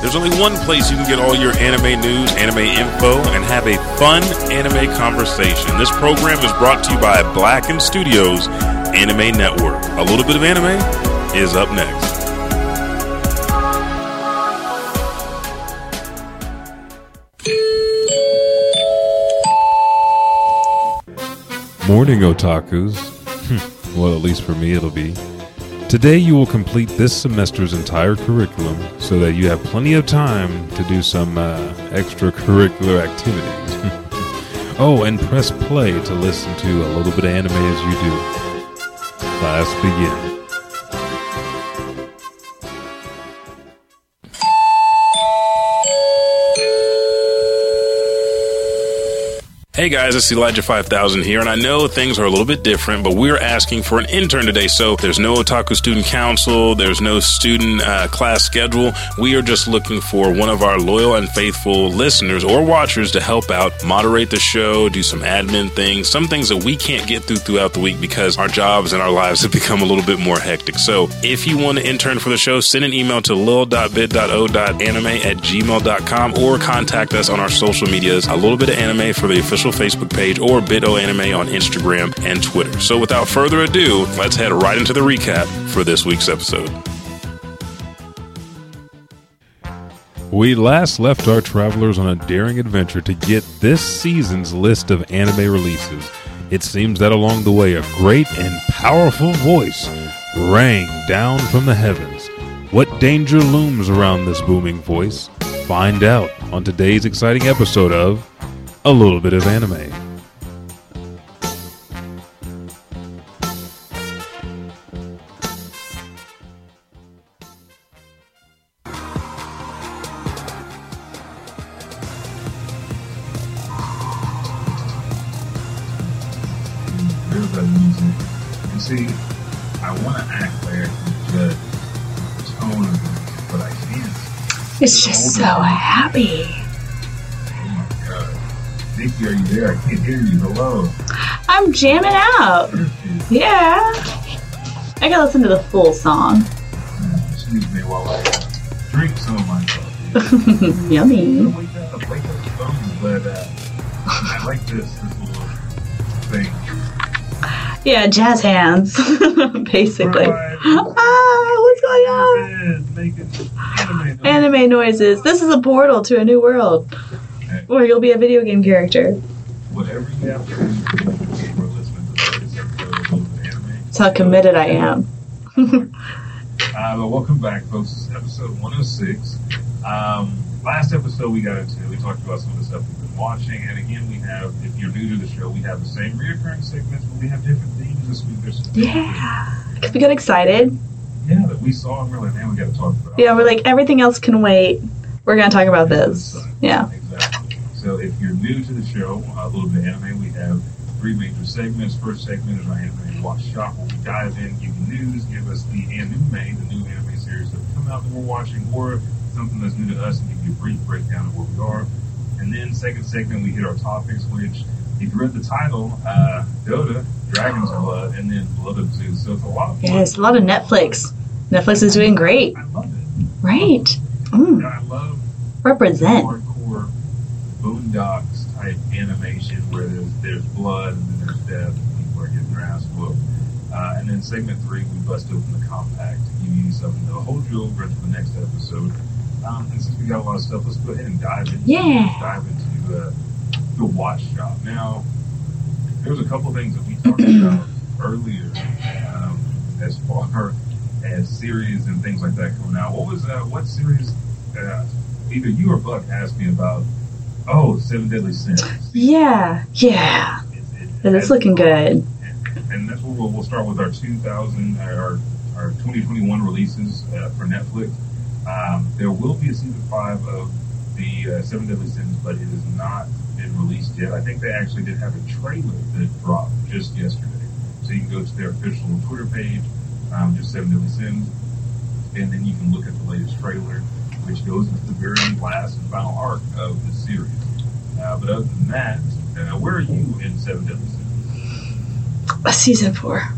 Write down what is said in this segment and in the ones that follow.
There's only one place you can get all your anime news, anime info, and have a fun anime conversation. This program is brought to you by Blacken Studios Anime Network. A little bit of anime is up next. Morning, otakus. Well, at least for me, it'll be. Today, you will complete this semester's entire curriculum so that you have plenty of time to do some uh, extracurricular activities. oh, and press play to listen to a little bit of anime as you do. Class begin. Hey guys, it's Elijah 5000 here, and I know things are a little bit different, but we're asking for an intern today. So there's no Otaku Student Council, there's no student uh, class schedule. We are just looking for one of our loyal and faithful listeners or watchers to help out, moderate the show, do some admin things, some things that we can't get through throughout the week because our jobs and our lives have become a little bit more hectic. So if you want to intern for the show, send an email to lil.bit.o.anime at gmail.com or contact us on our social medias. A little bit of anime for the official Facebook page or Bito Anime on Instagram and Twitter. So without further ado, let's head right into the recap for this week's episode. We last left our travelers on a daring adventure to get this season's list of anime releases. It seems that along the way, a great and powerful voice rang down from the heavens. What danger looms around this booming voice? Find out on today's exciting episode of A Little Bit of Anime. It's just so You Are you there? I can't hear you. Hello. I'm jamming out. Yeah. I gotta listen to the full song. Excuse me while I uh, drink some of my coffee. Yummy. Wake up, wake up the phone, but uh, I like this, this little thing. Yeah, jazz hands, basically. Ah, what's going on? Anime noises. This is a portal to a new world where you'll be a video game character. Whatever you have to do for listening to this episode of Little Bit of Anime. That's how committed I am. Uh, but welcome back, folks. This is episode 106. Um, last episode we got into, we talked about some of the stuff we've been watching. And again, we have, if you're new to the show, we have the same reoccurring segments, but we have different themes this week. There's some Yeah. We got excited. yeah, that we saw and we're like, man, we got to talk about. Yeah, we're like, everything else can wait. We're gonna talk about this. Yeah. So if you're new to the show, a little bit of anime, we have three major segments. First segment is our anime watch shop, where we dive in, give you news, give us the anime, the new anime series that come out that we're watching, or something that's new to us, and give you a brief breakdown of where we are. And then second segment, we hit our topics, which if you read the title, uh, Dota, Dragon's Blood, and then Blood of Zeus. So it's a lot of fun. Yes, a lot of Netflix. Netflix is doing great. I love it. Right. Mm, And I love represent. Boondocks type animation where there's there's blood and then there's death and people are getting their ass whooped. Uh, and then segment three, we bust open the compact to give you something that'll hold you over into the next episode. Um, and since we got a lot of stuff, let's go ahead and dive into Yeah. dive into uh, the watch shop. Now, there's a couple things that we talked about earlier um, as far as series and things like that coming out. What was uh, what series? Uh, either you or Buck asked me about. Oh, Seven Deadly Sins. Yeah. Yeah. It- it- It is looking good. and, and that's where we'll, we'll start with our 2000 our our 2021 releases uh, for Netflix. Um, there will be a season five of the uh, Seven Deadly Sins, but it has not been released yet. I think they actually did have a trailer that dropped just yesterday, so you can go to their official Twitter page, um, just Seven Deadly Sins, and then you can look at the latest trailer, which goes into the very last and final arc of the series. Uh, but other than that, uh, where are you in Seven Deadly Sins? Season four.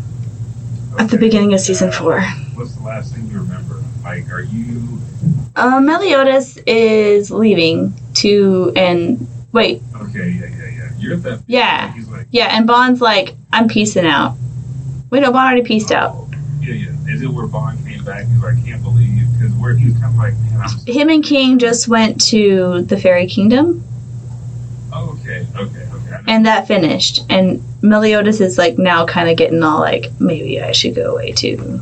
At the beginning of season Uh, four. What's the last thing you remember? Like, are you Uh, Meliodas is leaving to and wait, Okay, yeah, yeah, yeah. You're at that. Yeah. Like, yeah, and Ban's like, I'm peacing out. Wait, no, Ban already peaced out. Yeah, yeah. Is it where Ban came back? He's like, I can't believe because where he was kind of like, man, I'm. Him and King just went to the Fairy Kingdom, Oh, okay, okay, okay. And that finished. And Meliodas is like now kind of getting all like, maybe I should go away too.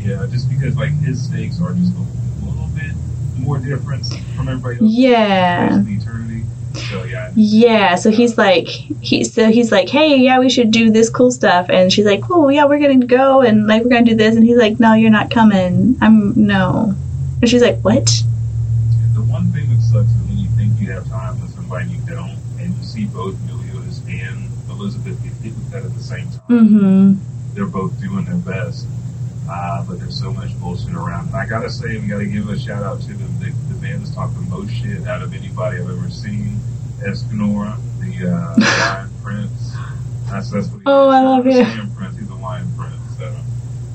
Yeah, just because like his stakes are just a little bit more different from everybody else. Yeah. Yeah. So he's like he so he's like, Hey, yeah, we should do this cool stuff and she's like, Oh yeah, we're gonna go and like we're gonna do this and he's like, No, you're not coming. I'm no. And she's like, What? The one thing that sucks is when you think you have time with somebody and you don't, and you see both Meliodas and Elizabeth get hit with that at the same time. Mm-hmm. They're both doing their best. Uh, but there's so much bullshit around. And I gotta say, we gotta give a shout out to them. The, the band that's talking the most shit out of anybody I've ever seen. Escanora, the uh, Lion Prince. That's, that's what he Oh, is. I love He's it. a Lion Prince. He's a Lion Prince. So,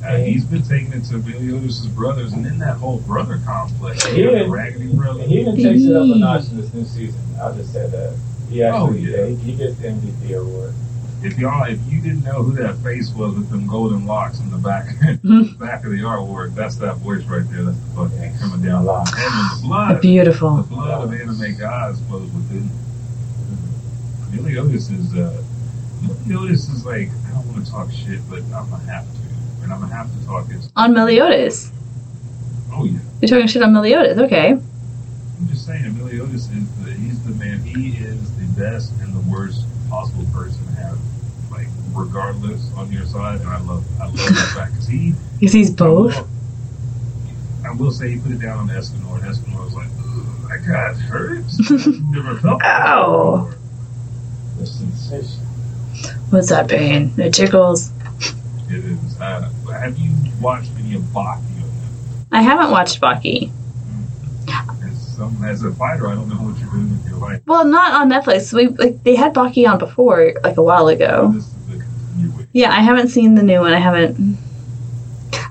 uh, he's been taking it to Meliodas' brothers, and then that whole brother complex. You got the Raggedy brother. He even takes it up a notch in this new season. I'll just say that. He Oh, actually, yeah. he, he gets the MVP award. If y'all, if you didn't know who that face was with them golden locks in the back, Mhm. back of the artwork, that's that voice right there. That's the fucking coming down. And the blood, the Beautiful. blood of anime gods flows within. Meliodas is, uh, Meliodas is like, I don't want to talk shit, but I'm gonna have to, and I'm gonna have to talk it. On Meliodas. Oh yeah, You're talking shit on Meliodas, okay. I'm just saying, Meliodas is the, he's the man. He is the best and the worst possible person to have, like regardless on your side, and I love, I love that fact because he. Because he's both. I will, I will say he put it down on Escanor, and Escanor was like, "Ugh, I got hurt. Never felt that Ow. before." The sensation. What's that pain? It tickles. It is. Uh, have you watched any of Baki I haven't watched Baki. As, a fighter, I don't know what you're doing with your life. Well, not on Netflix. We like they had Baki on before, like a while ago. This is the continuation. Yeah, I haven't seen the new one. I haven't.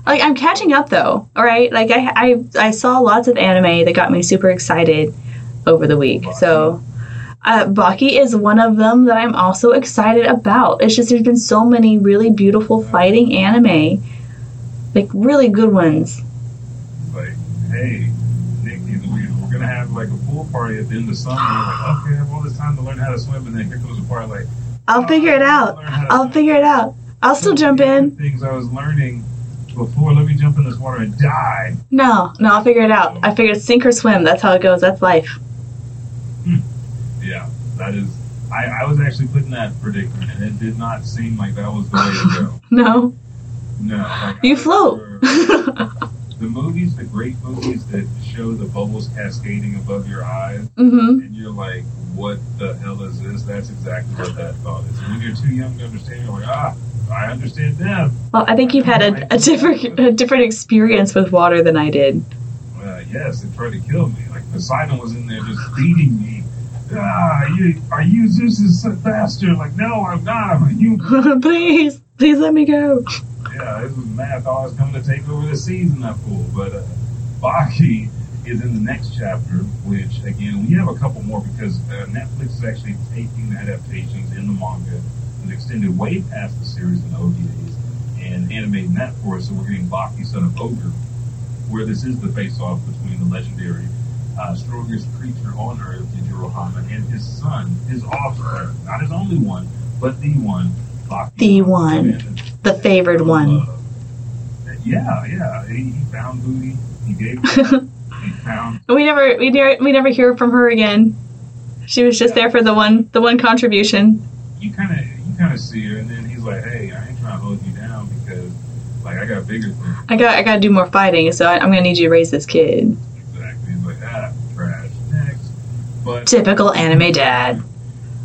Like I'm catching up though. All right, like I I I saw lots of anime that got me super excited over the week. So, uh, Baki is one of them that I'm also excited about. It's just there's been so many really beautiful fighting anime, like really good ones. like, hey, we're gonna have like a pool party at the end of summer. Like, okay, I have all this time to learn how to swim, and then here comes a part like, I'll oh, figure it out. To I'll figure it out. I'll still jump in. Things I was learning before. Let me jump in this water and die. No, no, I'll figure it out. I figured sink or swim. That's how it goes. That's life. Hmm. Yeah, that is. I, I was actually put in that predicament, and it did not seem like that was the way to go. No, No, like, you I float. the movies, the great movies that show the bubbles cascading above your eyes, hmm and you're like, "What the hell is this?" That's exactly what that thought is. And when you're too young to understand, you're like, "Ah, I understand now." Well, I think you've had a, a different a different experience with water than I did. Uh, yes, it tried to kill me. Like Poseidon was in there just feeding me. Ah, you are you Zeus's bastard? Like, no, I'm not. I'm a human. please, please let me go. Yeah, this was. I I was coming to take over the seas in that pool. But uh, Baki is in the next chapter, which, again, we have a couple more because uh, Netflix is actually taking the adaptations in the manga and extended way past the series and OVAs and animating that for us. So we're getting Baki, Son of Ogre, where this is the face-off between the legendary uh, strongest creature on Earth, Yujiro Hanma, and his son, his offspring. Not his only one, but the one. The one. The favored one. Uh, yeah, yeah. He, found booty. He gave. he found. We never we never we never hear from her again. She was just there for the one the one contribution. You kind of, you kind of see her, and then he's like, "Hey, I ain't trying to hold you down because, like, I got bigger things." I got I got to do more fighting, so I, I'm gonna need you to raise this kid. Exactly. He's like, "Ah, trash." Next, but Typical anime dad.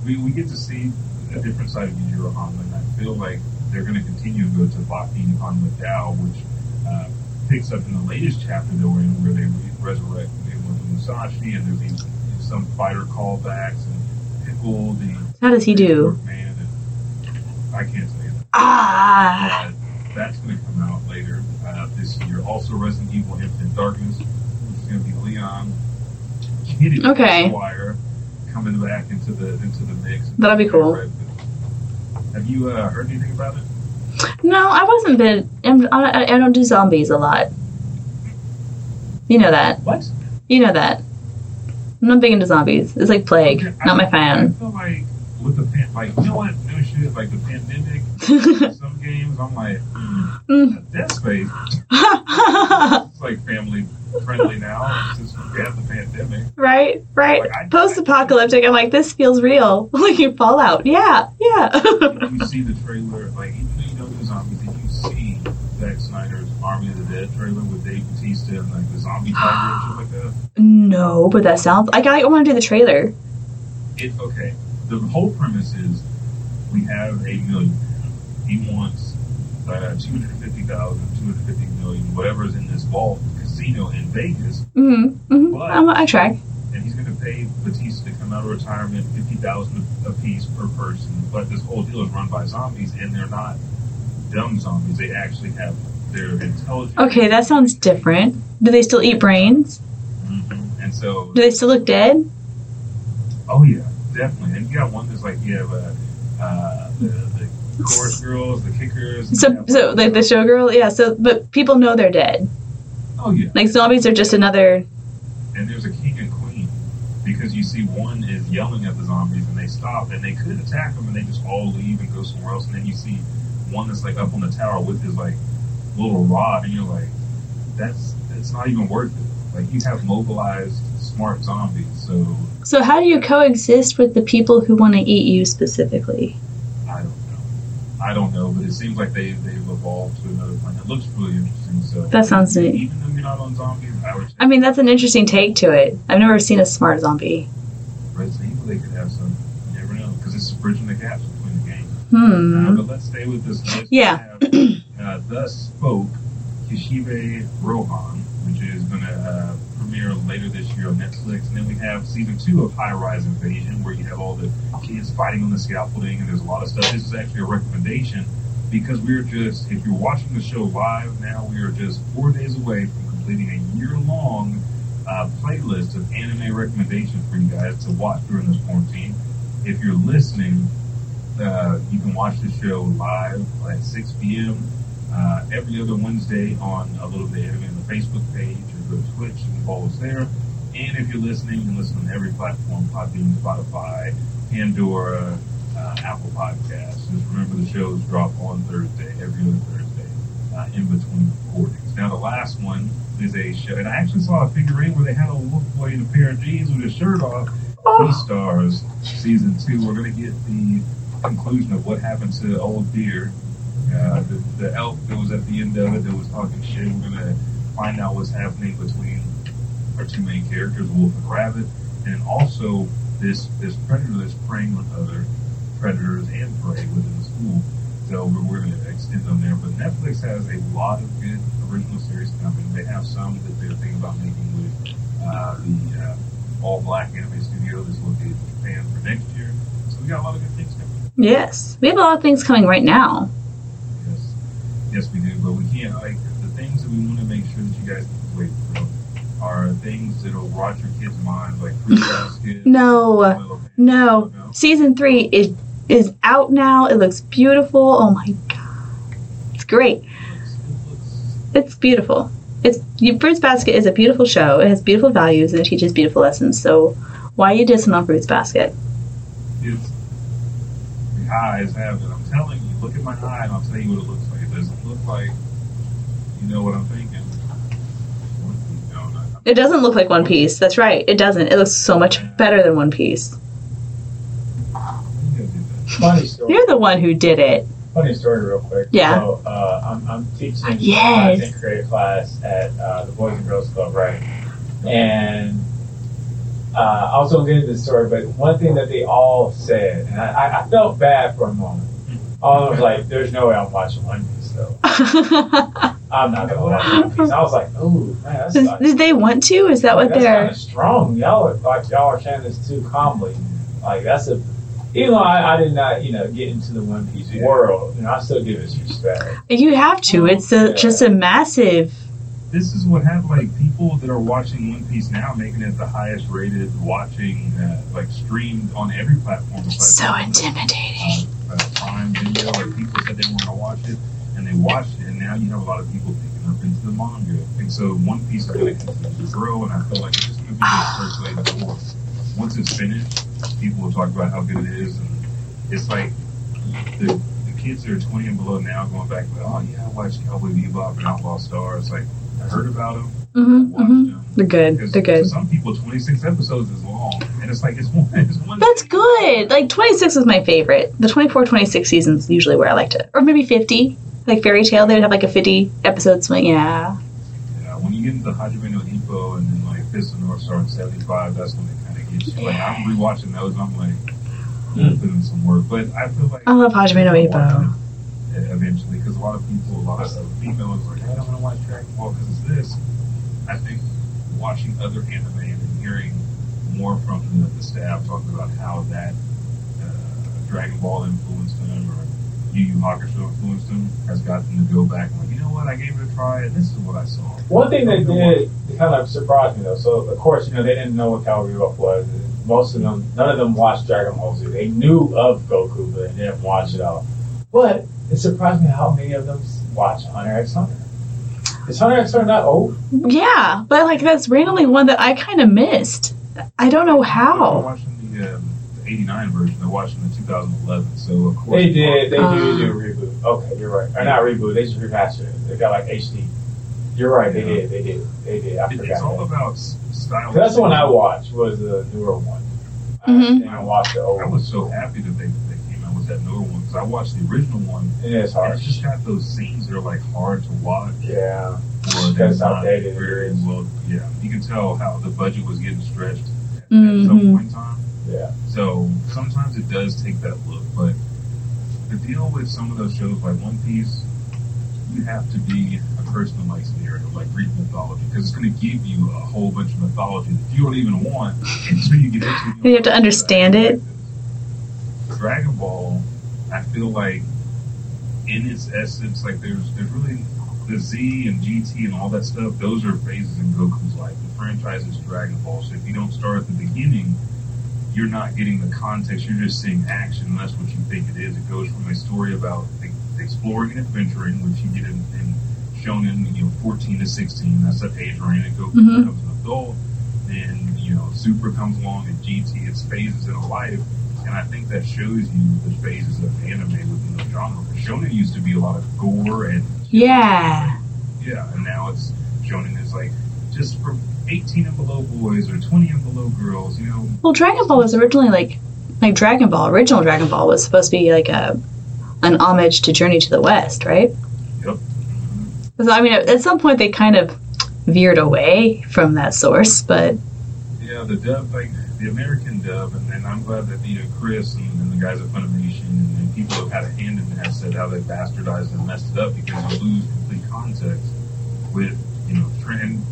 we, we get to see a different side of Yujiro Hanma, feel like they're going to continue to go to Baki Hanma Dao, which uh, picks up in the latest chapter that we're in, where they re- resurrect the Musashi, and there's these, some fighter callbacks, and Pickle, the How does he do? Man, and I can't say that. Ah, But that's going to come out later uh, this year. Also, Resident Evil Infinite Darkness, which is going to be Leon. Kitty Okay. Squire coming back into the into the mix. That'd be cool. Have you uh, heard anything about it? No, I wasn't been. I, I don't do zombies a lot. You know that. What? You know that. I'm not big into zombies. It's like plague. Okay, I- Not my I fan. feel like with the pan, like you know what? No shit. Like the pandemic. some games, I'm like, Mm. Dead Space. It's like family friendly now since we have the pandemic. right, right. Like, Post-apocalyptic. I'm like, this feels real. like you Fallout. Yeah, yeah. you see the trailer, like even though you don't do zombies, did you see Zack Snyder's Army of the Dead trailer with Dave Bautista and like the zombie tiger and shit like that? no, but that sounds. Like, I want to do the trailer. It okay. The whole premise is we have a millionaire. He wants uh, 250,000, 250 million, whatever is in this vault casino in Vegas, Mm-hmm. mm-hmm. What? I, I track. and he's going to pay Bautista to come out of retirement 50,000 a piece per person. But this whole deal is run by zombies, and they're not dumb zombies. They actually have their intelligence. Okay, that sounds different. Do they still eat brains? Mhm. And so, Do they still look dead? oh yeah, definitely. And you got one that's like you have uh, uh, the, the chorus girls, the kickers. So, so like the showgirl, yeah. So, but people know they're dead. Oh yeah. Like zombies are just another. and there's a king and queen because you see one is yelling at the zombies and they stop and they could attack them and they just all leave and go somewhere else and then you see one that's like up on the tower with his like little rod and you're like that's it's not even worth it like you have mobilized smart zombies so So, how do you coexist with the people who want to eat you specifically? I don't know I don't know but it seems like they they've evolved to another plan it looks really interesting so That sounds neat. even though you're not on zombies I would I mean, that's an interesting take to it. I've never seen a smart zombie. Resident Evil they could have some you never know because it's bridging the gaps between the games Hmm. Uh, but let's stay with this list. Yeah. Have, uh, Thus Spoke Kishibe Rohan, which is going to uh, premiere later this year on Netflix. And then we have season two of High Rise Invasion, where you have all the kids fighting on the scaffolding, and there's a lot of stuff. This is actually a recommendation because we're just, if you're watching the show live now, we are just four days away from completing a year long uh, playlist of anime recommendations for you guys to watch during this quarantine. If you're listening, uh, you can watch the show live at 6 p.m. Uh, every other Wednesday on a little bit anime on the Facebook page to Twitch. Can follow us there. And if you're listening, you can listen on every platform: Podbean, Spotify, Pandora, uh, Apple Podcasts. Just remember the shows drop on Thursday, every other Thursday, uh, in between recordings. Now the last one is a show, and I actually saw a figurine where they had a wolf boy in a pair of jeans with his shirt off. Oh. Stars season two. We're going to get the conclusion of what happened to old deer. Uh, the, the elf that was at the end of it that was talking shit. We're going to find out what's happening between our two main characters, Wolf and Rabbit, and also this this predator that's preying on other predators and prey within the school. So we're, we're going to extend on there. But Netflix has a lot of good original series coming. They have some that they're thinking about making with uh, the uh, all black anime studio that's located in Japan for next year. So we got a lot of good things coming. Yes, we have a lot of things coming right now. Yes, yes, we do. But we can't like things that we want to make sure that you guys wait for are things that'll rot your kids' minds, like Fruit Basket. No, Well, uh, no. Season three is is out now. It looks beautiful. Oh my god, it's great. It looks, it looks It's beautiful. It's Fruits Basket is a beautiful show. It has beautiful values and it teaches beautiful lessons. So why are you dissing on Fruits Basket? it's the eyes have it. I'm telling you, look at my eye and I'll tell you what it looks like. It doesn't look like you know what I'm thinking. No. It doesn't look like One Piece. That's right. It doesn't. It looks so much better than One Piece. You gotta do that. Funny story. You're the one who did it. Funny story, real quick. Yeah. So, uh, I'm, I'm teaching Yes. content creative class at uh, the Boys and Girls Club, right? And uh, I was going to get into the story, but one thing that they all said, and I, I- I felt bad for a moment. All of was like, "There's no way I'm watching One Piece, though. I'm not gonna watch One I was like, ooh, man, that's Did, like, did they want to? Is that what that's they're? kind of strong. Y'all are like y'all are saying this too calmly. Like that's a." Even though I, I did not, you know, get into the One Piece world, you know, I still give it respect. You have to. It's a, Yeah. just a massive this is what happened. Like people that are watching One Piece now, making it the highest rated watching, uh, like streamed on every platform. besides So intimidating. uh, Prime Video. Like people said they weren't gonna watch it, and they watched it, and now you have a lot of people picking up into the manga. And so One Piece is going to continue to grow, and I feel like it's just going to be this circulating door. Once it's finished, people will talk about how good it is, and it's like the, the kids that are 20 and below now going back, like, oh yeah, I watched Cowboy Bebop and Outlaw Star. It's like I heard about them, hmm watched hmm them. They're good. They're good. some people, 26 episodes is long, and it's like it's one. It's one That's good. Like 26 is my favorite. The 24, 26 seasons usually where I liked it, or maybe 50. Like Fairy Tail, they would have like a 50 episode swing. Yeah. Yeah, when you get into Hajime no Ippo and then like Fist of North Star in 75, that's when it kind of gets you. Like, I'm rewatching those and I'm like, Mm. putting in some work. But I feel like. I love Hajime no I'll Ippo. Eventually, because a lot of people, a lot of females are like, I don't want to watch Dragon Ball because it's this. I think watching other anime and then hearing more from the, the staff talking about how that uh, Dragon Ball influenced them or Yu Yu Hakusho influenced them has gotten them to go back and like, you know what, I gave it a try and this is what I saw. One thing they did kind of surprised me though. So of course, you know, they didn't know what Cowboy Bebop was. Most of them, none of them watched Dragon Ball Z. They knew of Goku, but they didn't watch it all. But it surprised me how many of them watch Hunter x Hunter. Is Hunter x Hunter not old? Yeah, but like that's randomly one that I kind of missed. I don't know They're how. watching the, um, the 89 version, they're watching the 2011, so of course. They did. They Uh. do do a reboot. Okay, you're right. Or not reboot. They just remastered it. They got like HD. You're right. They did. They did. They did. I It- forgot. It's all that. about style. That's the one I watched. Was the newer one. I Mhm. didn't watch the old I was so happy that they, they came out with that newer one because I watched the original one It is and hard. it's just got those scenes that are like hard to watch. Yeah. Or That's they're how not dated it very is. well. Yeah, you can tell how the budget was getting stretched at, at some point in time. Yeah. So sometimes it does take that look, but the deal with some of those shows like One Piece, you have to be a person who likes narrative, like Greek mythology, because it's going to give you a whole bunch of mythology that you don't even want until you get into it. You have to understand it. Dragon Ball, I feel like in its essence, like there's there's really the Z and GT and all that stuff. Those are phases in Goku's life. The franchise is Dragon Ball, so if you don't start at the beginning, you're not getting the context. You're just seeing action, and that's what you think it is. It goes from a story about exploring and adventuring, which you get in, in Shonen, you know, 14 to 16. That's that age range. And Goku Mhm. becomes an adult. Then you know, Super comes along, and GT. It's phases in a life, and I think that shows you the phases of anime within the genre. Because Shonen used to be a lot of gore and Yeah. yeah, and now it's shonen is like just for 18 and below boys or 20 and below girls. You know, Well, Dragon Ball was originally like like Dragon Ball. Original Dragon Ball was supposed to be like a an homage to Journey to the West, right? Yep. So, I mean, at some point they kind of veered away from that source, but Yeah, the dub, like the American dub, and, and I'm glad that you know Chris and, and the guys at Funimation and, and people have had a hand in that and said how they bastardized and messed it up because you lose complete context with you know trend.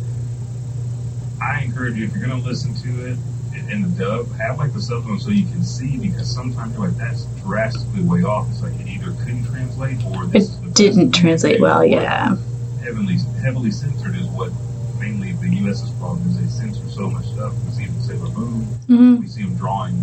I encourage you if you're going to listen to it in- in the dub, have like the subtitles so you can see because sometimes you're like that's drastically way off. It's like it either couldn't translate or it this is the didn't translate well. Yeah. heavily heavily censored is what mainly the U.S.'s problem is. They censor so much stuff. We see them Sailor Moon. hmm We see them drawing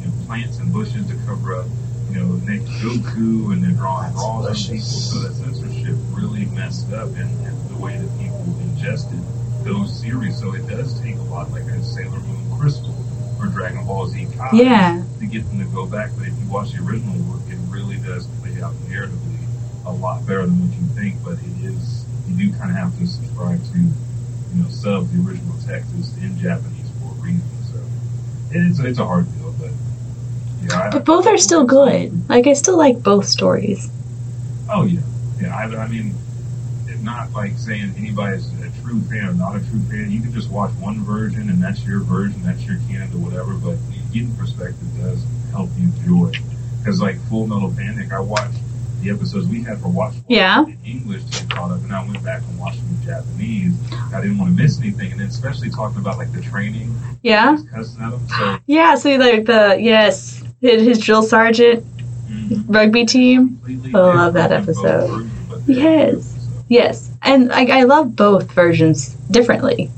you know, plants and bushes to cover up you know naked Goku, and they're drawing That's raws people. So that censorship really messed up and, and the way that people ingested those series. So it does take a lot, like a Sailor Moon Crystal or Dragon Ball Z Kai Yeah. to get them to go back. But if you watch the original work, it really does play out narratively a lot better than what you think. But it is you do kind of have to subscribe to you know sub the original text is in Japanese for a reason. So it's it's a hard deal, but yeah. I, But both are still good. Like I still like both stories. Oh yeah, yeah. I, I mean, not like saying anybody's a true fan or not a true fan. You can just watch one version and that's your version, that's your canon or whatever. But getting perspective does help you enjoy. Because like Full Metal Panic, I watched the episodes we had for Watch Yeah. in English to get caught up, and I went back and watched them in Japanese. I didn't want to miss anything, and then especially talking about like the training, Yeah. cussing at them. So Yeah. So like the yes, his his drill sergeant mhm, rugby team. I love that different in both episode. Yes. Yes, and I, I love both versions differently.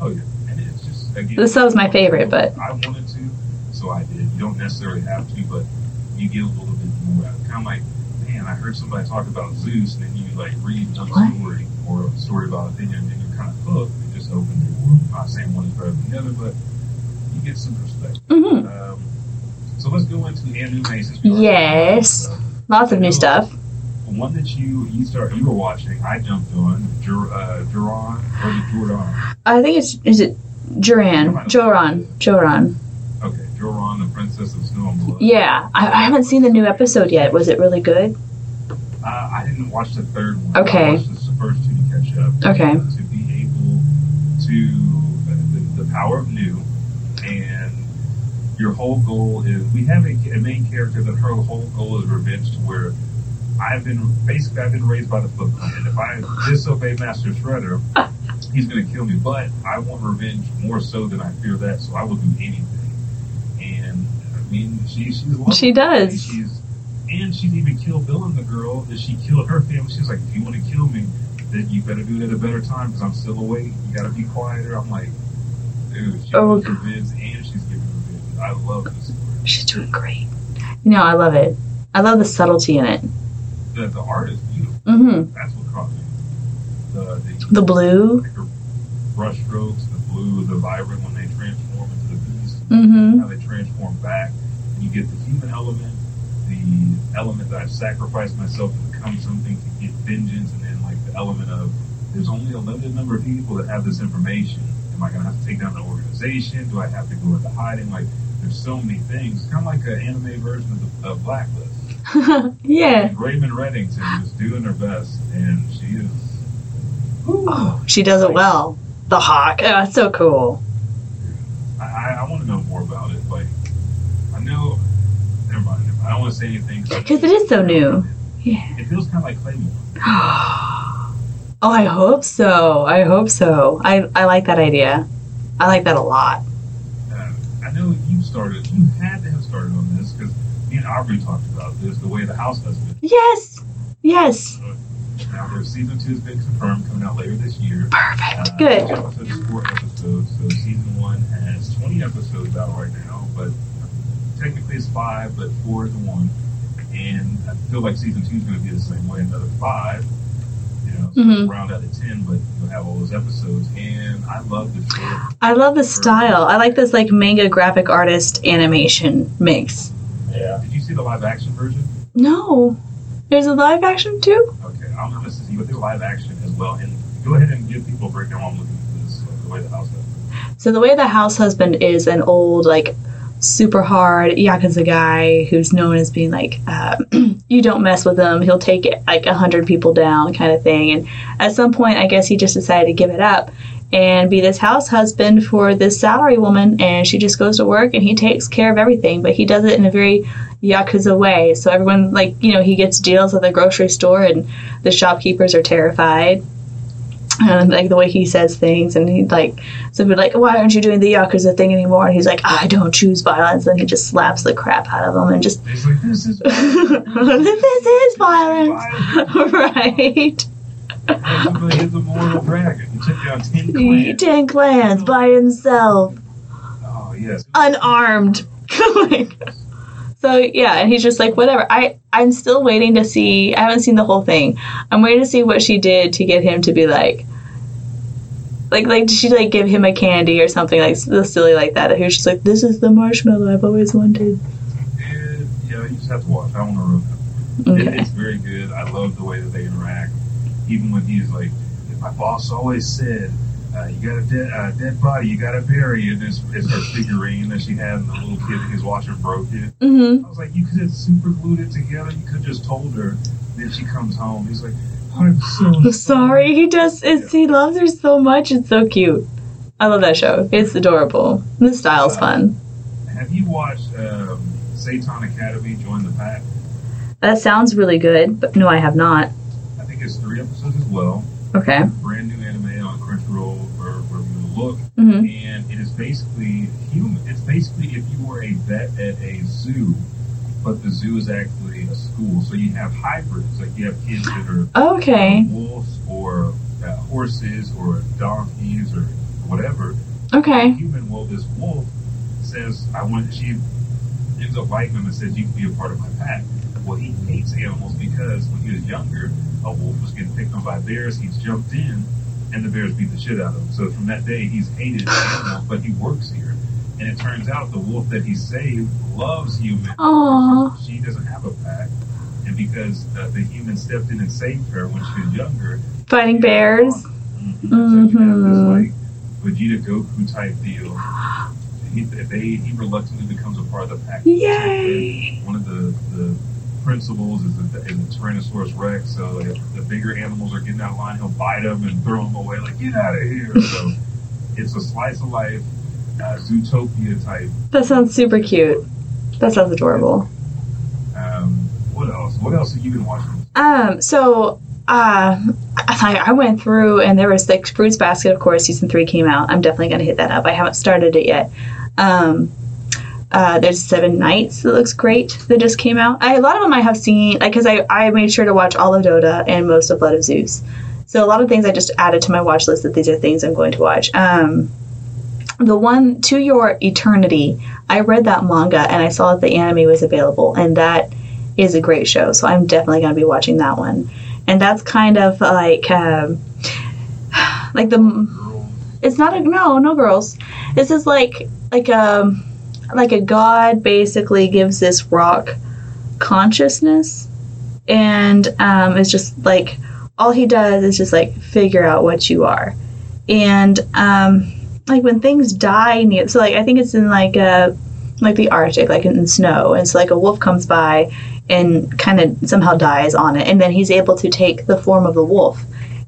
Oh yeah, and it's just again. This was my favorite, but I wanted to, so I did. You don't necessarily have to, but you get a little bit more out. Kind of like, man, I heard somebody talk about Zeus, and then you like read another What? story or a story about it, and then you're kind of hooked. It just opens your world. I'm not saying one is better than the other, but you get some perspective. mhm. Um, so let's go into anime Yes. lots of new stuff. The one that you you start you were watching, I jumped on Jur, uh, or the Jordan. I think it's is it Joran, Joran, Joran. Okay, Joran, the Princess of Snow and Blood. Yeah, I, I haven't seen the Nue episode yet. Was it really good? Uh, I didn't watch the third one. Okay. I watched the first two to catch up. Okay. To be able to uh, the, the power of new, and your whole goal is we have a, a main character that her whole goal is revenge to where I've been basically I've been raised by the Clan, and if I disobey Master Shredder, he's going to kill me. But I want revenge more so than I fear that, so I will do anything. And I mean, she she's lovely. She does. She's and she's even killed Bill and the girl that she killed her family. She's like, if you want to kill me, then you better do it at a better time because I'm still awake. You got to be quieter. I'm like, dude, she Oh, wants revenge and she's giving revenge. I love this story. She's doing great. You know, I love it. I love the subtlety in it. The, the art is beautiful. hmm That's what caught me. The, the, The blue. the brush strokes, the blue, the vibrant when they transform into the beast, hmm how they transform back. And you get the human element, the element that I've sacrificed myself to become something to get vengeance, and then like the element of there's only a limited number of people that have this information. Am I going to have to take down the organization? Do I have to go into hiding? Like, there's so many things. Kind of like an anime version of, the, of Blacklist. yeah. Raymond Reddington is doing her best, and she is. Oh, she does it well. The hawk. Oh, it's so cool. I, I, I want to know more about it. Like, I know. Never mind. Never mind. I don't want to say anything. Because it is so new. Yeah. It feels kind of like Claymore. Oh, I hope so. I hope so. I, I like that idea. I like that a lot. Uh, I know you started. You had to have started on because me and Aubrey talked about this. The way the house has been. Yes. Yes. Now, their season two has been confirmed, coming out later this year. Perfect. Uh, Good. Each episode is four episodes, so season one has 20 episodes out right now, but technically it's five, but four is one. And I feel like season two is going to be the same way, another five. You know, so Mhm. round out of 10, but you'll have all those episodes. And I love the show. I love the style. I like this like manga graphic artist animation mix. Yeah. Did you see the live action version? No. There's a live action too? Okay, I'm going to see what the live action as well. And go ahead and give people a breakdown while I'm looking at this, like the way the house does. So the way the house husband is an old like super hard yakuza guy who's known as being like uh, you don't mess with him he'll take it like a hundred people down kind of thing and at some point i guess he just decided to give it up and be this house husband for this salary woman and she just goes to work and he takes care of everything but he does it in a very yakuza way so everyone like you know he gets deals at the grocery store and the shopkeepers are terrified and like the way he says things, and he like so be like, "Why aren't you doing the yakuza thing anymore?" And he's like, "I don't choose violence," and he just slaps the crap out of them and just like, this is. this is violence, right? Hits a mortal dragon. He took down 10 clans. Ten clans by himself, Oh, yes. unarmed. So yeah, and he's just like, whatever. I I'm still waiting to see. I haven't seen the whole thing. I'm waiting to see what she did to get him to be like. Like, like, did she like give him a candy or something like silly like that? He was just like, "This is the marshmallow I've always wanted." It, yeah, you just have to watch. I don't want to ruin it. it. Okay. It's very good. I love the way that they interact. Even when he's like, my boss always said, uh, you got a dead, uh, dead body, you got to bury it. It's, it's her figurine that she had, and the little kid that he's watching broke it. Mm-hmm. I was like, you could have super glued it together. You could have just told her. Then she comes home. He's like, I'm so I'm sorry. He does. It's, he loves her so much. It's so cute. I love that show. It's adorable. The style's fun. Have you watched um, Seton Academy Join the Pack? That sounds really good, but no, I have not. It's three episodes as well. Okay. Brand new anime on Crunchyroll for wherever you look. hmm And it is basically human. It's basically if you were a vet at a zoo but the zoo is actually a school. So you have hybrids, like you have kids that are Okay. uh, wolves or uh, horses or donkeys or whatever. Okay. Human, well, this wolf says, I want, she ends up liking him and says, you can be a part of my pack. Well, he hates animals because when he was younger, a wolf was getting picked on by bears. He's jumped in and the bears beat the shit out of him. So from that day, he's hated animals, but he works here. And it turns out the wolf that he saved loves humans. Aw. She doesn't have a pack. And because uh, the human stepped in and saved her when she was younger, Fighting bears. Mhm. So you have Mhm. this like Vegeta Goku type deal. He, they, he reluctantly becomes a part of the pack. Yay. One of the, the principles is the, is the Tyrannosaurus Rex. So if the bigger animals are getting out of line, he'll bite them and throw them away, like, get out of here. So it's a slice of life, uh, Zootopia type. That sounds super cute. That sounds adorable. Um, what else? What else have you been watching? Um, so uh, I, I went through and there was like Fruits Basket, of course, season three came out. I'm definitely going to hit that up. I haven't started it yet. Um, uh, there's Seven Knights that looks great that just came out. I, a lot of them I have seen, like, because I, I made sure to watch all of Dota and most of Blood of Zeus. So a lot of things I just added to my watch list that these are things I'm going to watch. Um, the one To Your Eternity, I read that manga and I saw that the anime was available, and that is a great show. So I'm definitely going to be watching that one. And that's kind of like, um, like the it's not a no no girls this is like like a like a god basically gives this rock consciousness and um it's just like all he does is just like figure out what you are. And um like when things die near so like i think it's in like uh like the arctic like in snow and so like a wolf comes by and kind of somehow dies on it and then he's able to take the form of the wolf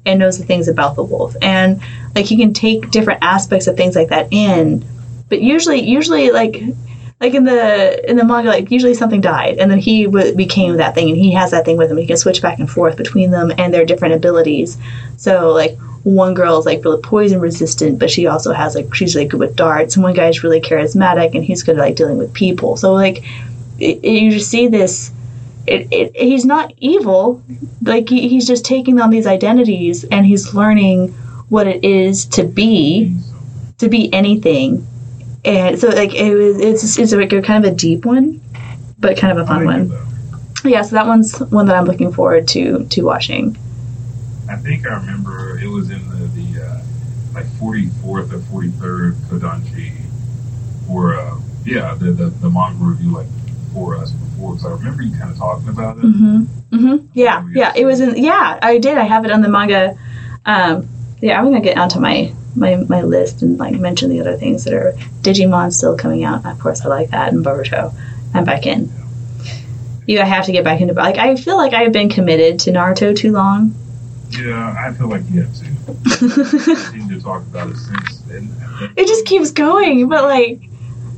and knows the things about the wolf. And like he can take different aspects of things like that in but usually usually like like in the in the manga like usually something died and then he w- became that thing and he has that thing with him. He can switch back and forth between them and their different abilities. So like one girl is like really poison resistant but she also has like she's like good with darts and one guy's really charismatic and he's good at like dealing with people. So like it, it- you just see this it, it, he's not evil. Like he, he's just taking on these identities and he's learning what it is to be to be anything and so like it was it's it's like a kind of a deep one but kind of a fun one. yeah so that one's one that i'm looking forward to to watching. I think I remember it was in the, the uh, like 44th or 43rd Kodansha for uh, yeah the, the the manga review like for us before because I remember you kind of talking about it. mm-hmm mm-hmm. Yeah yeah it was in yeah i did i have it on the manga um yeah i'm gonna get onto my my, my list and like mention the other things that are digimon still coming out of course i like that and boruto i'm back in you i have to get back into like i feel like i've been committed to naruto too long Yeah, I feel like you have to. I need to talk about it since. It just keeps going but like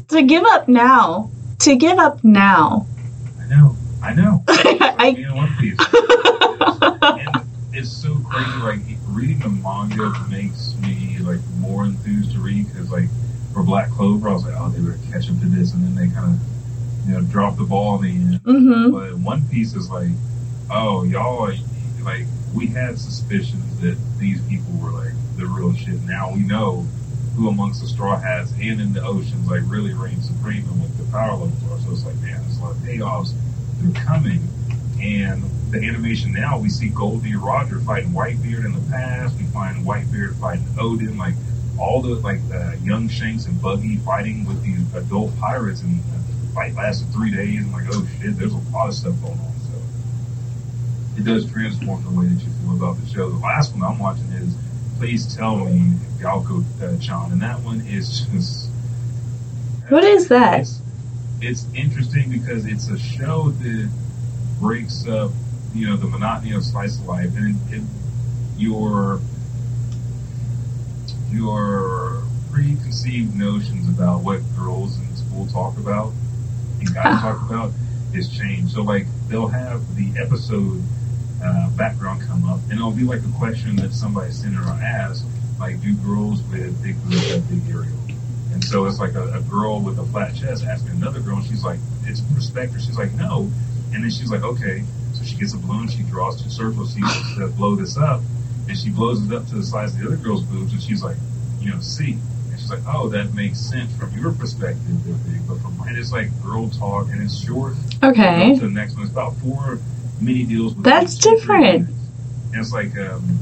to give up now to give up now I know, I know. I, in One Piece. and it's so crazy. Like reading the manga makes me like more enthused to read because like for Black Clover, I was like, oh, they were catch up to this, and then they kind of you know dropped the ball in the end. hmm But One Piece is like, oh, y'all are like we had suspicions that these people were like the real shit. Now we know who amongst the straw hats and in the oceans like really reign supreme and what the power levels are. So it's like, man, there's a lot of payoffs that are coming. And the animation now, we see Gol D. Roger fighting Whitebeard in the past. We find Whitebeard fighting Oden, like all the like uh, young Shanks and Buggy fighting with these adult pirates, and the fight lasted three days. I'm like, oh shit, there's a lot of stuff going on. So it does transform the way that you feel about the show. The last one I'm watching is Please Tell Me Galko uh, Chan, and that one is just what is that it's, it's interesting because it's a show that breaks up, you know, the monotony of slice of life and it, it, your your preconceived notions about what girls in school talk about and guys talk about is changed. So, like, they'll have the episode uh, background come up, and it'll be like a question that somebody sent or asked, like, do girls with big boobs have big areola? And so it's like a, a girl with a flat chest asking another girl, and she's like, "It's respect her." She's like, "No," and then she's like, "Okay." So she gets a balloon, she draws two circles, she to blow this up, and she blows it up to the size of the other girl's boobs, and she's like, "You know, see." And she's like, "Oh, that makes sense from your perspective, they're big, but from mine, it's like girl talk, and it's short." Okay. The next one. It's about four mini deals. With That's each two, three different. And it's like, um,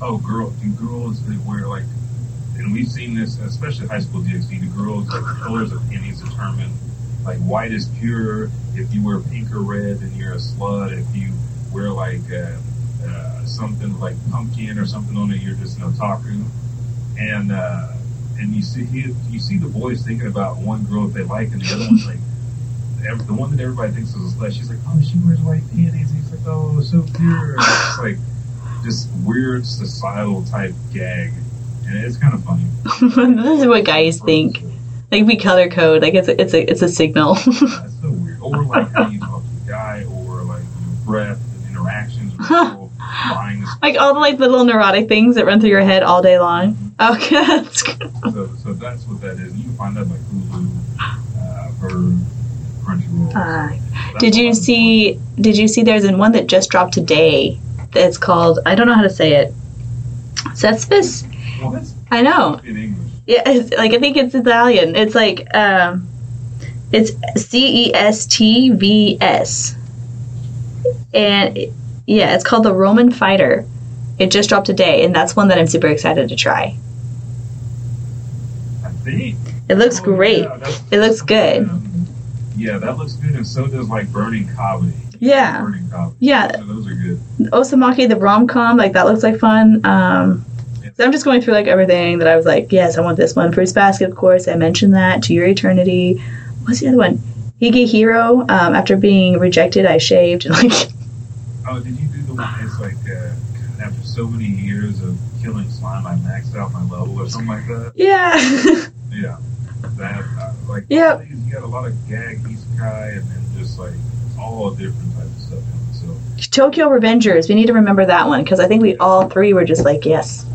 oh, girl, do girls that wear like, and we've seen this, especially high school DxD. The girls like the colors of panties determine like white is pure. If you wear pink or red, then you're a slut. If you wear like uh, uh, something like pumpkin or something on it, you're just an otaku. And uh, and you see you see the boys thinking about one girl that they like, and the other one's like ev- the one that everybody thinks is a slut, she's like, oh, she wears white panties. He's like, oh, so pure. It's like this weird societal type gag, and it's kind of funny. this is what guys think. Like we color code. Like it's a, it's a it's a signal. That's so weird. Or like how you talk to a guy, or like your breath and interactions with people buying this. like all the like the little neurotic things that run through your head all day long. Okay, that's good. So, so that's what that is. You can find that like Hulu, uh, VRV, Crunchyroll. Uh, did you see? Did you see? There's in one that just dropped today. It's called. I don't know how to say it. Cesspis. Well, I know. in English. Yeah, it's, like I think it's Italian. It's like um, it's C E S T V S, and it- yeah, it's called the Roman Fighter. It just dropped today, and that's one that I'm super excited to try. I think. It looks Oh, great. yeah, It looks good. Yeah, that looks good, and so does like Burning Kabaddi. Yeah, Burning Kabaddi. yeah. So those are good. Osamake, the rom com, like that looks like fun. Um, so I'm just going through like everything that I was like, yes, I want this one. Fruits Basket, of course, I mentioned that. To Your Eternity. What's the other one? Higehiro. Um, after being rejected, I shaved and like Oh, did you do the one that's like uh, after so many years of killing slime, I maxed out my level or something like that? yeah. Yeah. That uh, like Yep. you got a lot of gag isekai and then just like all different types of stuff. So Tokyo Revengers. We need to remember that one because I think we all three were just like, yes.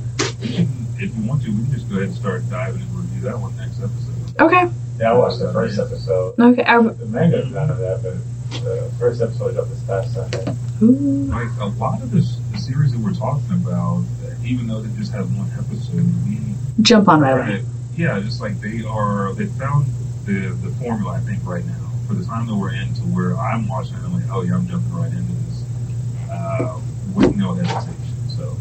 We can, if you want to, we can just go ahead and start diving and review that one next episode. Okay. Yeah, I watched the first episode. Okay. Our, The manga's none of that, but the first episode dropped this past Sunday. ooh. Like a lot of this, the series that we're talking about, uh, even though they just have one episode, we Jump on right away. Yeah, just like they are, they found the the formula. I think right now for the time that we're in, to where I'm watching it, I'm like, oh yeah, I'm jumping right into this uh, with no hesitation. So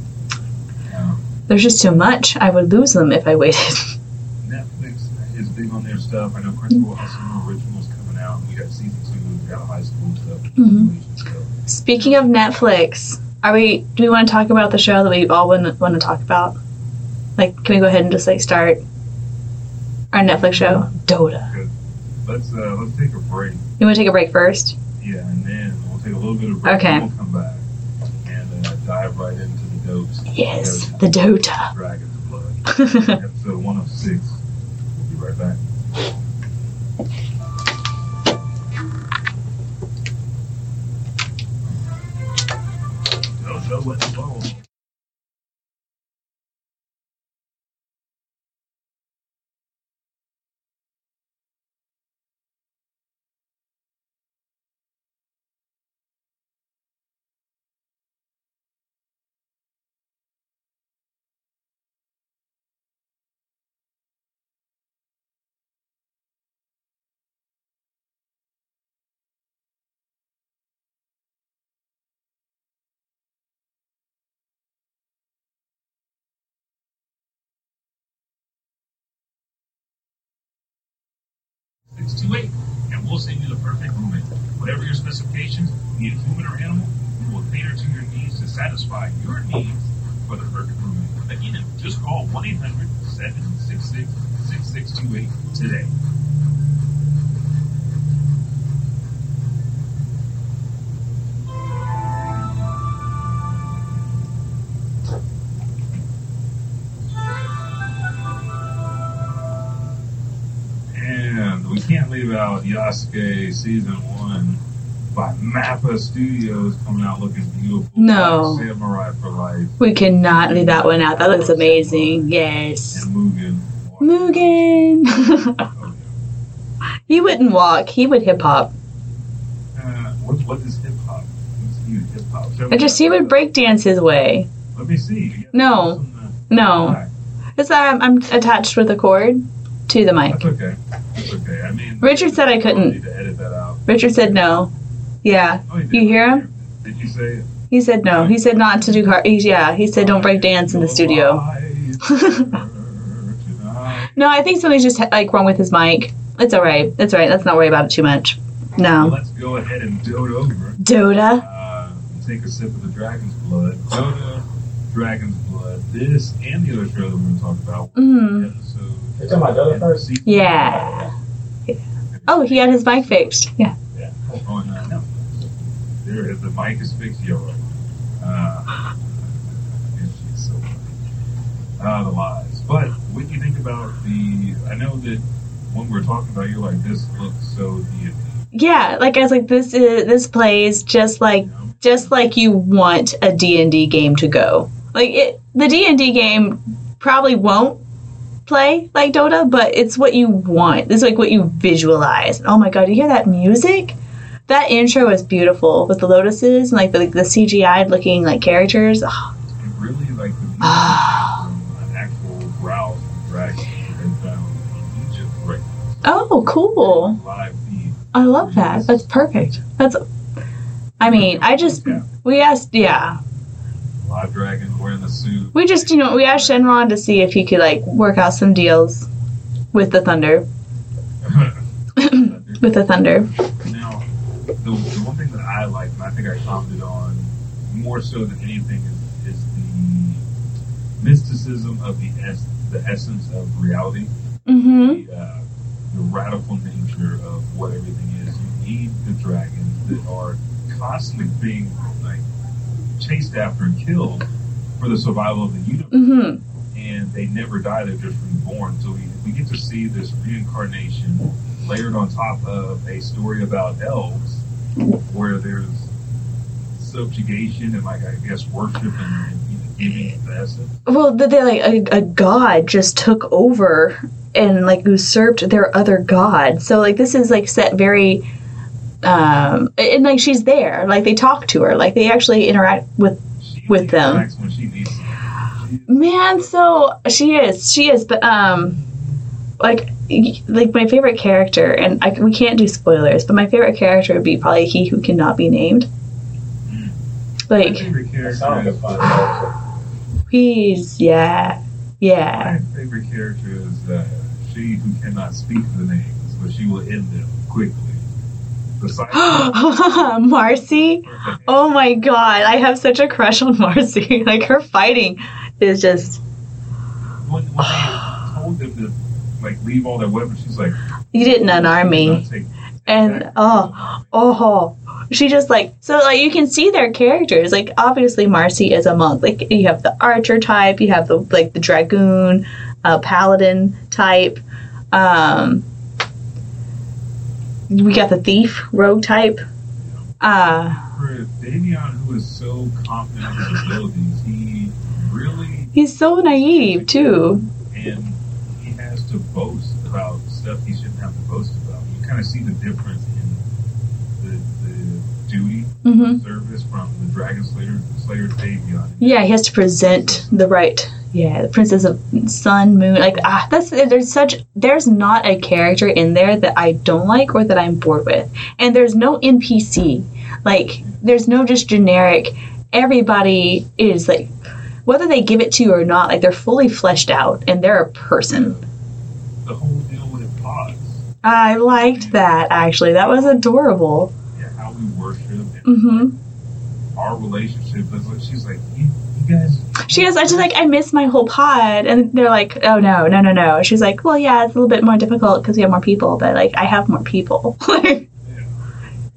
um, There's just too much. I would lose them if I waited. Netflix is big on their stuff. I know Crunchyroll has some originals coming out. We got season two. We got high school stuff. Mhm. So, Speaking of Netflix, are we? Do we want to talk about the show that we all want, want to talk about? Like, can we go ahead and just like start our Netflix show, Dota? let's uh, let's take a break. You want to take a break first? Yeah, and then we'll take a little bit of break. Okay. And we'll come back and uh, dive right into dopes. Yes, the Dota. Dragon's Blood. episode 106. We'll be right back. Don't know what to follow. And we'll send you the perfect roommate. Whatever your specifications, be it human or animal, we will cater to your needs to satisfy your needs for the perfect roommate. Again, just call 1 800 766 6628 today. Out Yasuke season one by Mappa Studios coming out looking beautiful. No. Like Samurai for life We cannot leave that one out. That looks amazing. Yes. and Mugen. Mugen. Oh, he wouldn't walk. He would hip hop. Uh, what, what is hip hop? Hip hop? I just he would break dance his way. Let me see. No. No, uh, it's that I'm, I'm attached with a cord to the mic. That's okay. That's okay. I mean, Richard said I couldn't. Need to edit that out. Richard said no. Yeah, Oh, did. you hear him? Did you say it? He said no. He said not to do car. he- Yeah, he said don't break dance in the studio. No, I think something's just like wrong with his mic. It's all right. It's all right. Let's not worry about it too much. Well, No. let's go ahead and dote over. Dota. Uh, take a sip of the Dragon's Blood. Dota, Dragon's Blood. This and the other show that we're going to talk about. Mm. Episode. You're talking about Dota first? Yeah. Oh, he had his mic fixed. Yeah. On uh, Netflix. There is the mic is fixed yellow. Uh, and she's so funny. Ah, the lies. But what do you think about the? I know that when we're talking about, you're like, this looks so D&D. Yeah, like I was like this is this plays just like You know? just like you want a D&D game to go. Like it the D&D game probably won't play like Dota, but it's what you want. It's like what you visualize. Oh my god, you hear that music? That intro is beautiful with the lotuses and like the, the CGI looking like characters. Oh, really like the music Ah. from an actual growl from dragon that they found in Egypt right oh, cool. I love that. That's perfect. That's I mean, I just we asked yeah. Live dragon wearing the suit. We just, you know, we asked Shenron to see if he could like work out some deals with the Thunder. With the Thunder. Now, the, the one thing that I like, and I think I commented on more so than anything, is, is the mysticism of the es- the essence of reality, Mm-hmm. the, uh, the radical nature of what everything is. You need the dragons that are constantly being chased after and killed for the survival of the universe Mm-hmm. and they never die, they're just reborn. So we, we get to see this reincarnation layered on top of a story about elves where there's subjugation and, like, I guess, worship and, and you know, giving the. Well, they like a, a god just took over and like usurped their other god. So like this is like set very um and like she's there. Like they talk to her. Like they actually interact with With them. interacts When she needs something. She- Man, so she is, she is, but um, like, like my favorite character, and I, we can't do spoilers, but my favorite character would be probably he who cannot be named. Like favorite That character sounds like is, a fun character. he's yeah, yeah. my favorite character is uh, she who cannot speak the names, but she will end them quickly. Marci, oh my god, I have such a crush on Marci. like her fighting is just when, when they told them to like leave all their weapons, she's like, you didn't unarm me. And oh oh she just like so like you can see their characters. Like obviously Marci is a monk. Like you have the archer type you have the like the dragoon uh, paladin type. Um we got the thief rogue type uh For Davion, who is so confident in his abilities, he really he's so naive too and he has to boast about stuff he shouldn't have to boast about. You kind of see the difference in the, the duty hmm service from the Dragon Slayer Slayer Davion. yeah he has to present the right yeah the princess of sun moon like ah that's there's such there's not a character in there that i don't like or that i'm bored with and there's no npc like there's no just generic everybody is like whether they give it to you or not like they're fully fleshed out and they're a person The whole deal with pods, i liked that actually that was adorable yeah, how we worship and hmm our relationship. What she's like. You, you guys. She goes i just like i miss my whole pod and they're like oh no no no no she's like well yeah it's a little bit more difficult because we have more people but like i have more people Yeah.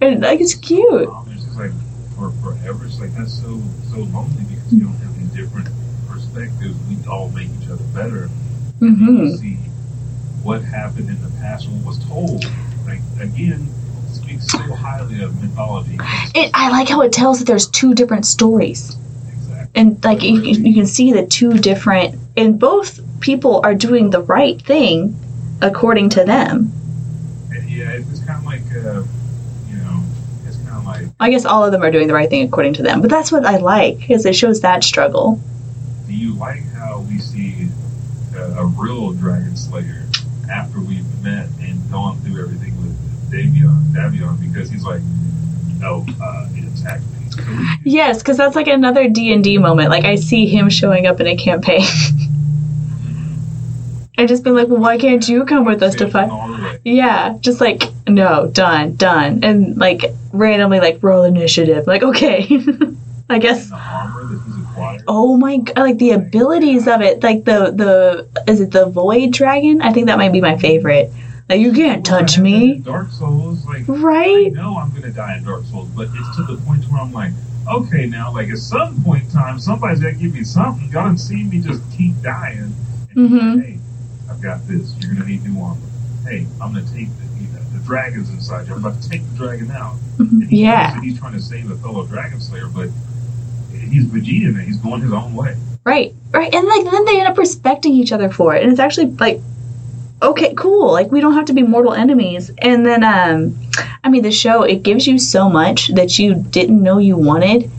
and like it's cute Um, it's just like for forever. It's like that's so so lonely because you don't have any different perspectives. We all make each other better. And then you hmm see what happened in the past, what was told. Like again, speaks so highly of mythology. it i like how it tells that there's two different stories. And like you, you can see the two different and both people are doing the right thing according to them. Yeah, it's, it's kind of like, uh, you know, it's kind of like, I guess all of them are doing the right thing according to them, but that's what I like because it shows that struggle. do you like how we see a, a real dragon slayer after we've met and gone through everything with Davion, Davion, because he's like, no, uh, it attacked me. Yes, because that's like another D and D moment. Like I see him showing up in a campaign. I just been like, well, why can't you come with us to fight? all the way. Yeah, just like no, done, done, and like randomly like roll initiative. Like okay, I guess. And the armor that he's acquired. Oh my god! Like the abilities of it, like the the is it the Void Dragon? I think that might be my favorite. You can't touch Well, that me, Dark Souls, like I know I'm gonna die in Dark Souls, but it's to the point where I'm like, okay, now, like at some point in time, somebody's gotta give me something. Y'all done see me just keep dying. And Mhm. like, hey, I've got this. You're gonna need new armor. Hey, I'm gonna take the, you know, the dragon's inside you. I'm about to take the dragon out. And he Yeah. he's trying to save a fellow dragon slayer, but he's Vegeta man. He's going his own way. Right, right, and like then they end up respecting each other for it, and it's actually like, okay, cool. Like we don't have to be mortal enemies. And then, um, I mean, the show it gives you so much that you didn't know you wanted,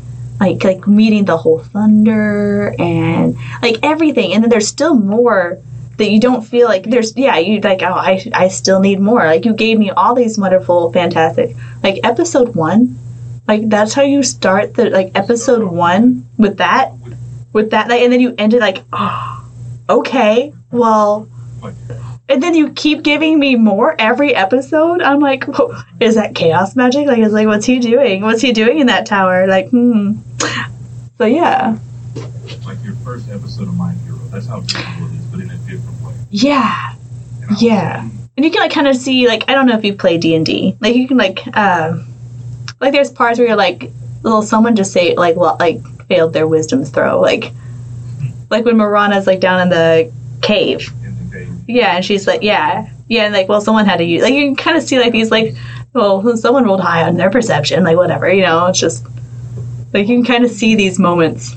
like like meeting the whole thunder and like everything. And then there's still more that you don't feel like there's. Yeah, you like oh I I still need more. Like you gave me all these wonderful, fantastic. Like episode one, like that's how you start the like episode one with that With, that and then you ended like oh, okay well and then you keep giving me more every episode. I'm like "Whoa, is that chaos magic? Like it's like what's he doing? What's he doing in that tower? Like hmm. So yeah. Like your first episode of My Hero. That's how beautiful it is, but in a different way. yeah. And Yeah. like, and you can like kind of see like i don't know if you play d&d like you can like uh, like there's parts where you're like little someone just say like lo- like failed their wisdom's throw. Like like when Mirana's like down in the cave. in the day. Yeah, and she's like, yeah, yeah, and like, well, someone had to use. Like, you can kind of see like these like, well, someone rolled high on their perception, like whatever, you know. It's just like you can kind of see these moments.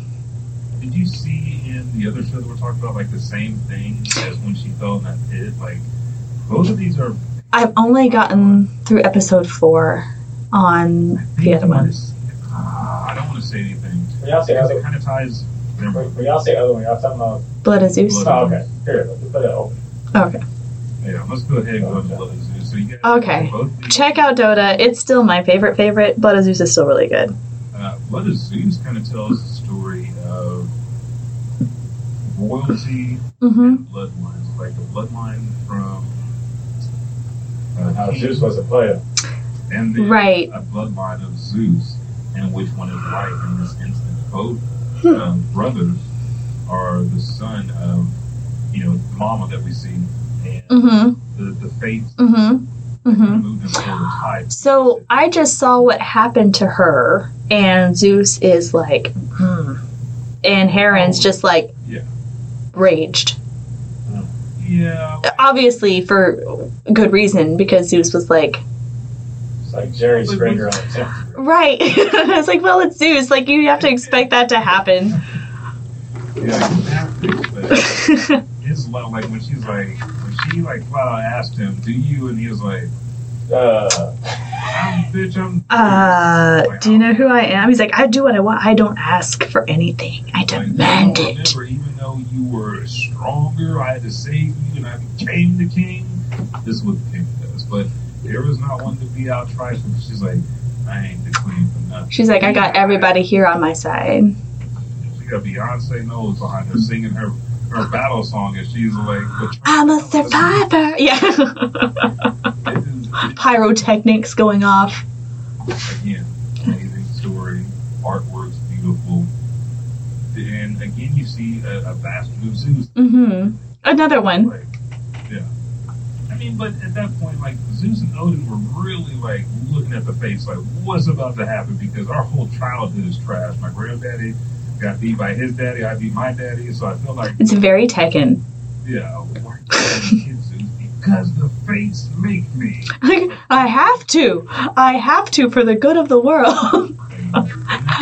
Did you see in the other show that we're talking about, like the same thing as when she fell in that pit? Like both of these are. I've only gotten through episode four on the other one. Uh, I don't want to say anything. When y'all say other, it kind of ties. Never when when y'all say other one, y'all talking about. Blood of Zeus. Blood. Oh, okay. Here, let's put it open. Okay, Yeah, let's go ahead and go to Blood of Zeus. So you guys Okay. Both these, check out Dota. It's still my favorite favorite. Blood of Zeus is still really good. Uh, Blood of Zeus kind of tells the story of royalty Mm-hmm. and bloodlines, like the bloodline from. Uh, How King- Zeus was a player. and then Right. a bloodline of Zeus, and which one is right in this instance. Both Hmm. um, brothers are the son of, you know, the mama that we see, and Mm-hmm. the, the fates Mm-hmm. Mm-hmm. of moved them forward. So I just saw what happened to her, and Zeus is like, hmm. and Heron's just like, Yeah. raged. Yeah, Obviously for good reason, because Zeus was like, It's like Jerry Springer on the tenth. right. I was like, well, it's Zeus. Like you have to expect that to happen. yeah, you have to expect. His love, like when she's like, when she like flat out asked him, "Do you?" and he was like, Uh, "I'm bitch, I'm." uh, Like, do you know who I am? He's like, I do what I want. I don't ask for anything. I Like, demand you it. Remember, even though you were stronger, I had to save you, and I became the king. This is what the king does. But there was not one to be out trifling. She's like, I ain't the queen for nothing. She's like, I got everybody here on my side. She got Beyonce knows behind her singing her her battle song, and she's like, I'm a survivor. Yeah. Is, Pyrotechnics going off. again, amazing story, artwork's beautiful. And again, you see a, a bastard of Zeus Mm-hmm. Another one. Like, yeah. I mean, but at that point, like Zeus and Odin were really like looking at the face, like what's about to happen? Because our whole childhood is trash. My granddaddy got beat by his daddy. I beat my daddy, so I feel like, It's very Tekken. yeah, why can't I get Zeus? Because the fates make me. Like, I have to. I have to for the good of the world.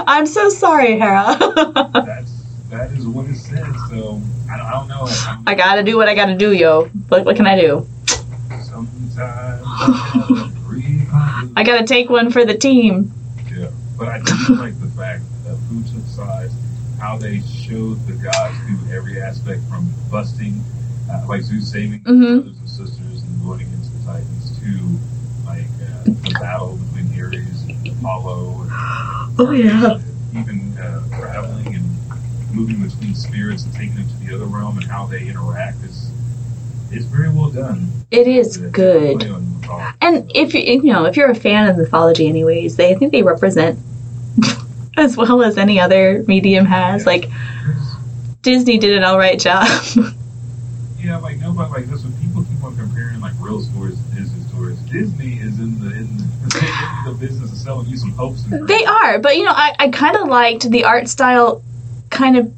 I'm so sorry, Hera. that's that is what it says. So I don't, I don't know. I, I gotta do what I gotta do, yo. What, what can I do? sometimes I gotta take one for the team. Yeah, but I do like the fact that who took sides, how they showed the gods through every aspect from busting, uh, like Zeus saving his Mhm. brothers and sisters and going against the Titans, to like uh, the battle between Ares and Apollo. And, Oh, yeah. Even uh, traveling and moving between spirits and taking them to the other realm and how they interact is is very well done. It is It's good. play on mythology. And if you you know if you're a fan of mythology, anyways, they I think they represent as well as any other medium has. Like Disney did an all right job. Yeah, like nobody like this. When people keep on comparing like real stores to Disney stores, Disney is in the in the, in the business of selling you some hopes. And they are, but you know, I, I kind of liked the art style. Kind of,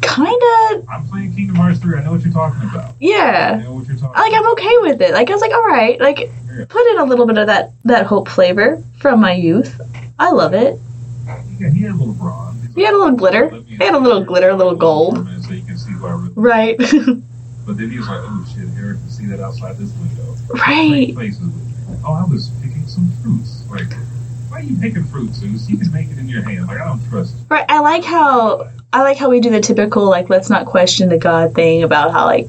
kind of, I'm playing Kingdom Hearts 3. I know what you're talking about. Yeah. I know what you're talking. Like I'm okay with it. Like I was like, all right, like Yeah. put in a little bit of that that hope flavor from my youth. I love it. Yeah, he had a little bronze. He had a little glitter. He had a little glitter, a little gold. So you can see who Right, But then he was like, "Oh shit, Hera can see that outside this window." right. Make faces with me. Oh, I was picking some fruits. Like, why are you picking fruits, Zeus? You can make it in your hand. Like, I don't trust. you. Right. I like how I like how we do the typical like let's not question the God thing about how like,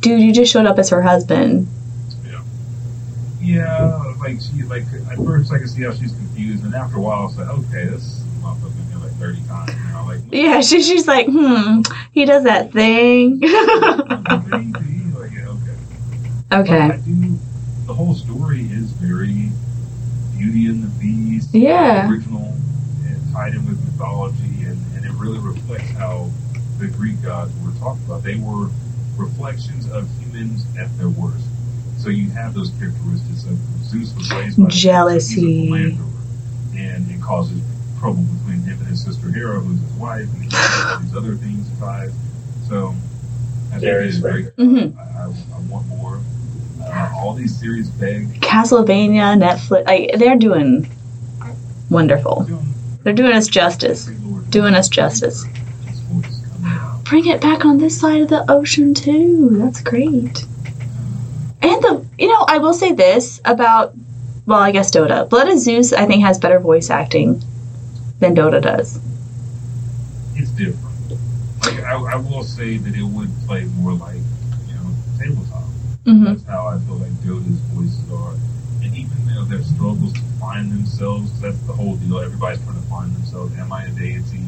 dude, you just showed up as her husband. Yeah, like she like at first I can see how she's confused, and after a while it's like, okay, this motherfucker been here like thirty times. Know, like Yeah, she, she's like, hmm, he does that thing. like yeah, okay. I okay. do. The whole story is very Beauty and the Beast, Yeah. original, and tied in with mythology, and, and it really reflects how the Greek gods were talked about. They were reflections of humans at their worst. So you have those characteristics of Zeus was raised by Jealousy. he's a philanderer, and it causes trouble between him and his sister Hera, who's his wife, and he has all these other things tied. So I think Darius it's great. Mhm. I, I, I want more. Uh, all these series beg. Castlevania, Netflix, like they're doing wonderful. They're doing us justice. Doing us justice. His voice coming out. Bring it back on this side of the ocean too. That's great. And the you know, I will say this about well, I guess Dota. Blood of Zeus I think has better voice acting than Dota does. It's different. Like I, I will say that it would play more like you know tabletop. hmm That's how I feel like Dota's voices are. And even though their struggles to find themselves, that's the whole deal. Everybody's trying to find themselves. Am I a deity?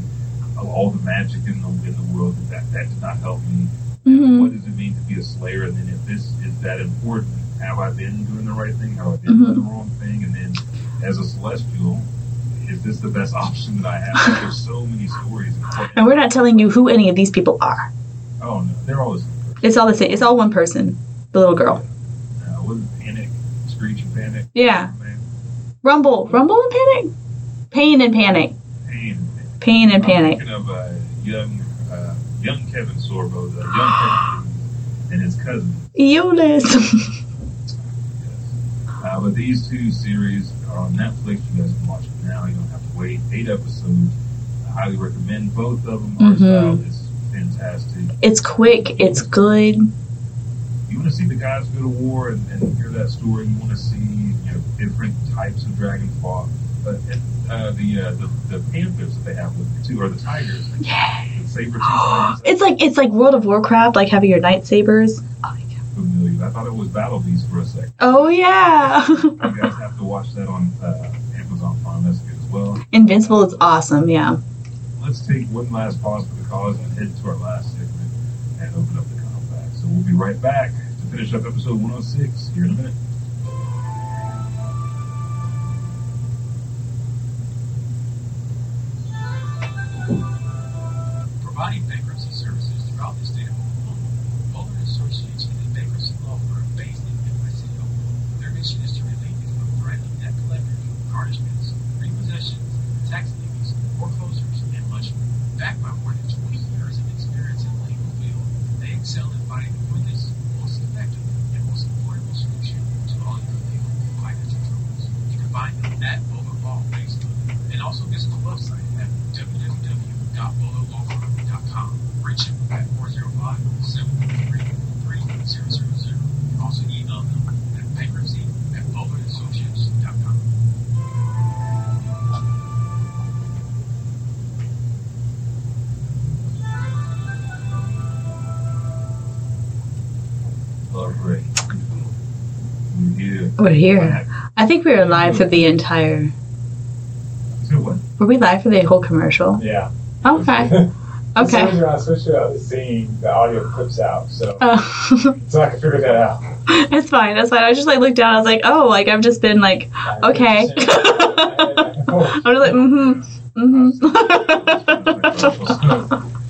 Of All the magic in the in the world that that did not help me. Hmm What does it mean to be a slayer? And then if this is that important, have I been doing the right thing? Have I been doing the wrong thing? And then as a celestial, is this the best option that I have? There's so many stories. And we're not telling you who any of these people are. oh no, they're all the same. It's all the same. It's all one person. The little girl. Uh, what is it? Panic, Screech and Panic. Yeah. Man, Rumble. Rumble and panic? Pain and panic. pain. Pain and panic. thinking of uh, young, uh, young Kevin Sorbo, the young Kevin and his cousin. Iolaus. Uh, but these two series are on Netflix. You guys can watch them now. You don't have to wait. Eight episodes. I highly recommend both of them. Art Mhm. style is fantastic. it's quick. It's good. You want to see the guys go to war and, and hear that story. You want to see you know different types of dragons fought. But uh, the, uh, the the panthers that they have with the two or the tigers, Yeah. The saber. It's like it's like World of Warcraft, like having your lightsabers. Oh, my God. familiar. I thought it was Battle Beast for a second. oh yeah. You guys have to watch that on uh, Amazon Prime. That's good as well. Invincible is awesome. Yeah. Let's take one last pause for the cause and head to our last segment and open up the compact. So we'll be right back to finish up episode 106 here in a minute. providing bankruptcy services We're here. I think we were live for the entire. What? Were we live for the whole commercial? Yeah. Okay. Okay. reason, I switched out the scene, the audio clips out, so Oh, so I can figure that out. it's fine. That's fine. I just like looked down. I was like, oh, like I've just been like, okay. I'm just like, mm-hmm, mm-hmm.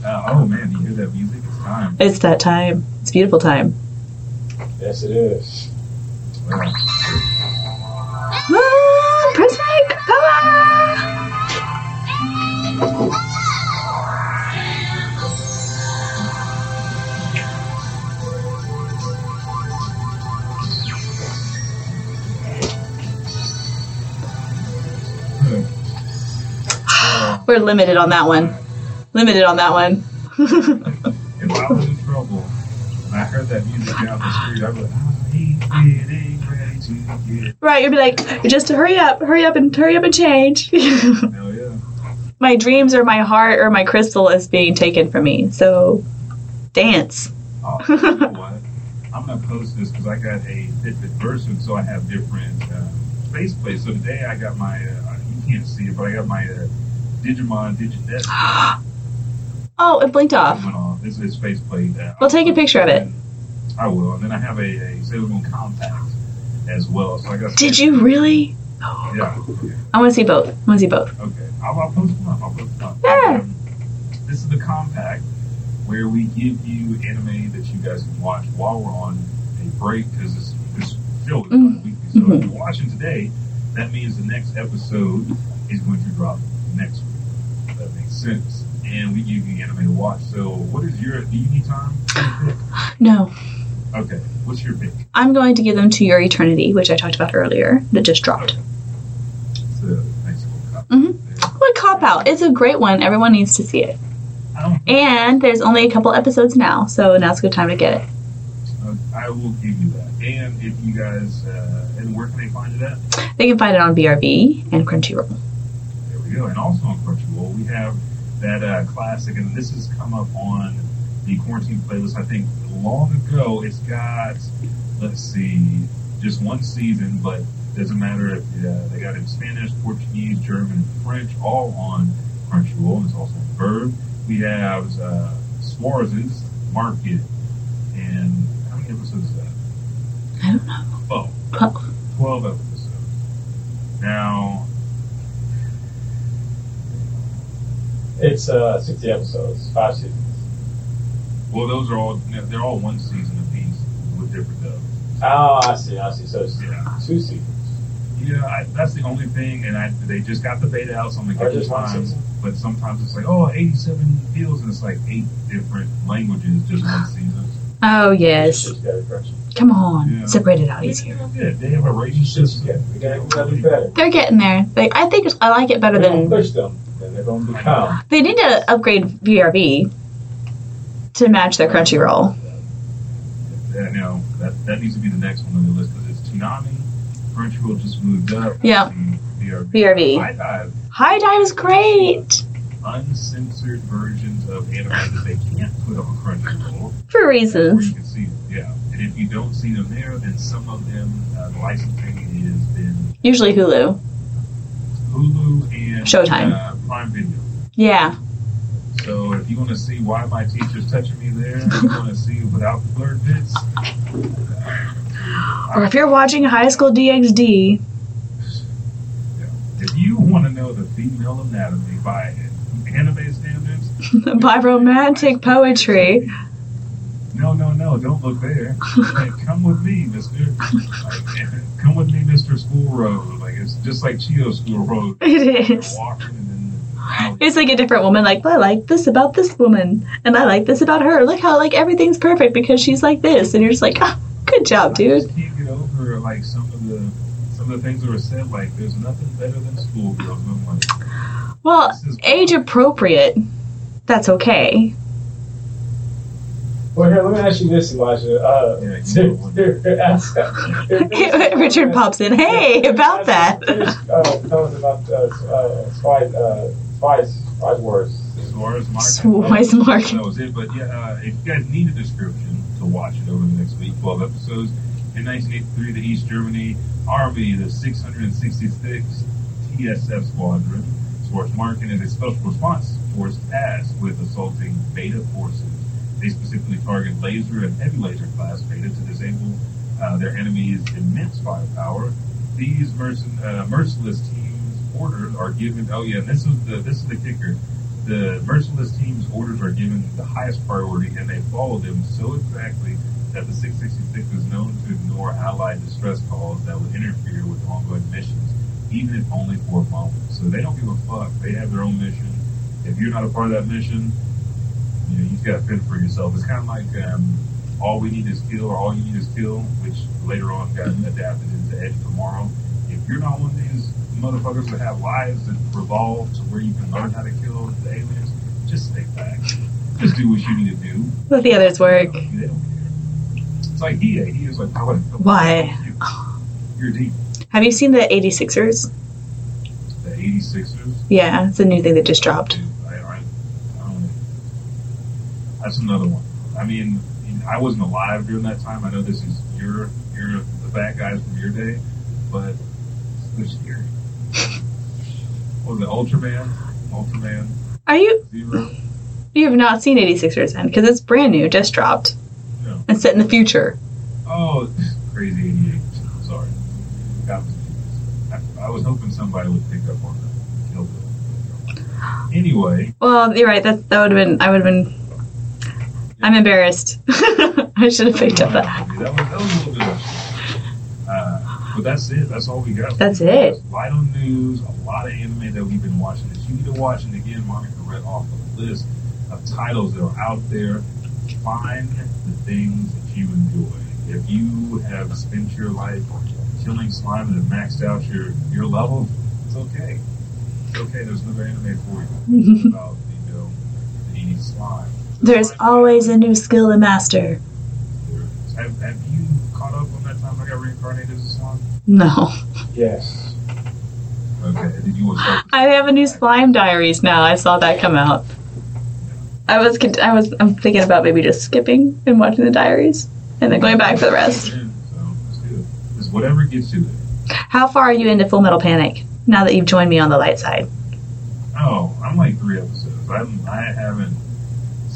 Uh, oh man, you hear that music? It's time. it's that time. It's beautiful time. yes, it is. We're limited on that one. Limited on that one. if I was in trouble and I heard that music down the street, I'd be like, I ain't getting ready to get. right, you'd be like, just hurry up, hurry up, and hurry up and change. Hell yeah. my dreams or my heart or my crystal is being taken from me. So, dance. Oh, you know what? I'm gonna post this because I got a Fitbit version, so I have different uh, face plates. So today I got my, uh, you can't see it, but I got my uh, Digimon Diginet Oh, it blinked off. went off. This is face plate. Uh, Well, take a picture of it. I will, and then I have a, a Sailor Moon compact as well. So I got. Did you really? Yeah. I want to see both. I want to see both. Okay. I'll, I'll post them up. I'll post them up. Yeah. Um, this is the compact where we give you anime that you guys can watch while we're on a break because this, this show is Mm. weekly. So Mhm. if you're watching today, that means the next episode is going to drop next week. That makes sense. And we give you anime to watch. So what is your, do you need time? No, Okay. What's your pick? I'm going to give them to Your Eternity, which I talked about earlier, that just dropped. It's a nice. Mhm. What cop out? It's a great one. Everyone needs to see it. And there's only a couple episodes now, so now's a good time to get it. Uh, I will give you that. And if you guys, uh, and where can they find it at? They can find it on VRV and Crunchyroll. And also on Crunchyroll, we have that uh, classic, and this has come up on the quarantine playlist. I think long ago. It's got, let's see, just one season, but doesn't matter if uh, they got it in Spanish, Portuguese, German, and French, all on Crunchyroll. And it's also on VRV. We have uh, Market, and how many episodes is that? I don't know. Oh, Well, 12 episodes. Now, It's uh, 60 episodes, five seasons. well, those are all, they're all one season apiece with different dubs. Oh, I see, I see. So it's Yeah. two seasons. Yeah, I, that's the only thing, and I, they just got the beta out, so I'm like, Or just one time, season. but sometimes it's like, oh, 87 feels, and it's like eight different languages, just one season. oh, yes. Just gotta crunch it. Come on. Yeah. Separate it out Yeah, easier. good. They have a rating system. Yeah, we gotta, we gotta be better. They're getting there. They, I think I like it better We than. push them, they're gonna become. They need to upgrade VRV to match their Crunchyroll. Yeah, no, that, that needs to be the next one on the list, because it's Toonami, Crunchyroll just moved up. Yeah. BRB. BRB. HIDIVE, High Dive is great uncensored versions of anime that they can't put on Crunchyroll. for reasons. you can see yeah. And if you don't see them there, then some of them, uh, the licensing has been Usually Hulu. Hulu and Showtime. Uh, Prime Video. Yeah. So if you want to see why my teacher's touching me there, if you want to see without the blurred bits. Or if you're watching High School DxD, If you want to know the female anatomy by anime standards, by romantic poetry. No, no, no, don't look there. Like, come with me, Mister. Like, come with me, Mister School Road. Like it's just like Chio School Road. It is. Walking and then. alley. It's like a different woman. Like, I like this about this woman, and I like this about her. Look how like everything's perfect because she's like this, and you're just like, ah, good job, I dude. just can't get over like some of the some of the things that were said. Like, there's nothing better than schoolgirls. Like, Well, age appropriate. That's okay. Well, here, let me ask you this, Elijah. Uh, Yeah, ask- Richard pops in. Hey, about that. Finish, uh, tell us about uh, uh, spy, uh, spies, spies wars. As far as Mark, Swiss Mark. That was it. But yeah, uh, if you guys need a description to watch it over the next week, 12 episodes. In 1983, the East Germany Army, the 666th TSF Squadron, Schwarzmarken is a special response force tasked with assaulting Beta forces. They specifically target laser and heavy laser class Beta to disable uh, their enemy's immense firepower. These uh, merciless teams' orders are given. Oh yeah, this is the this is the kicker. The merciless team's orders are given the highest priority, and they follow them so exactly that the 666 is known to ignore Allied distress calls that would interfere with ongoing missions, even if only for a moment. So they don't give a fuck. They have their own mission. If you're not a part of that mission, you know, you've got to fend for yourself. It's kind of like um, all we need is kill, or all you need is kill, which later on got adapted into Edge of Tomorrow. If you're not one of these motherfuckers that have lives that revolve to where you can learn how to kill the aliens, just stay back. Just do what you need to do. Let the others work. They don't care. It's like EA. He is like, I would Why? You're deep. Have you seen the 86ers? The 86ers. Yeah, it's a new thing that just dropped. I, I, I don't know. That's another one. I mean, I wasn't alive during that time. I know this is your, your the bad guys from your day, but they're scary. What was it, Ultraman? Ultraman Are you? Zero? You have not seen 86ers then? Because it's brand new, just dropped. No. And set in the future. Oh, crazy 88. Sorry. Got. I, I was hoping somebody would pick up on that. Anyway, Well, you're right. That that would have been. I would have been. I'm embarrassed. I should have picked up that. That was, that was a little bit. Uh, but that's it. That's all we got. That's it. Light on news, a lot of anime that we've been watching that you need to watch. And again, Monica read off the list of titles that are out there. Find the things that you enjoy. If you have spent your life killing slime and have maxed out your, your level, it's okay. It's okay. There's another anime for you. about, you know, eating slime. There's always a new skill to master. Have, have you caught up on that time I got reincarnated as a slime? No. Yes. Okay. Did you? I have a new slime diaries now. I saw that come out. I was con- I was I'm thinking about maybe just skipping and watching the diaries and then going back for the rest. So let's do whatever gets you there. How far are you into Full Metal Panic now that you've joined me on the light side? Oh, I'm like three episodes. I'm, I haven't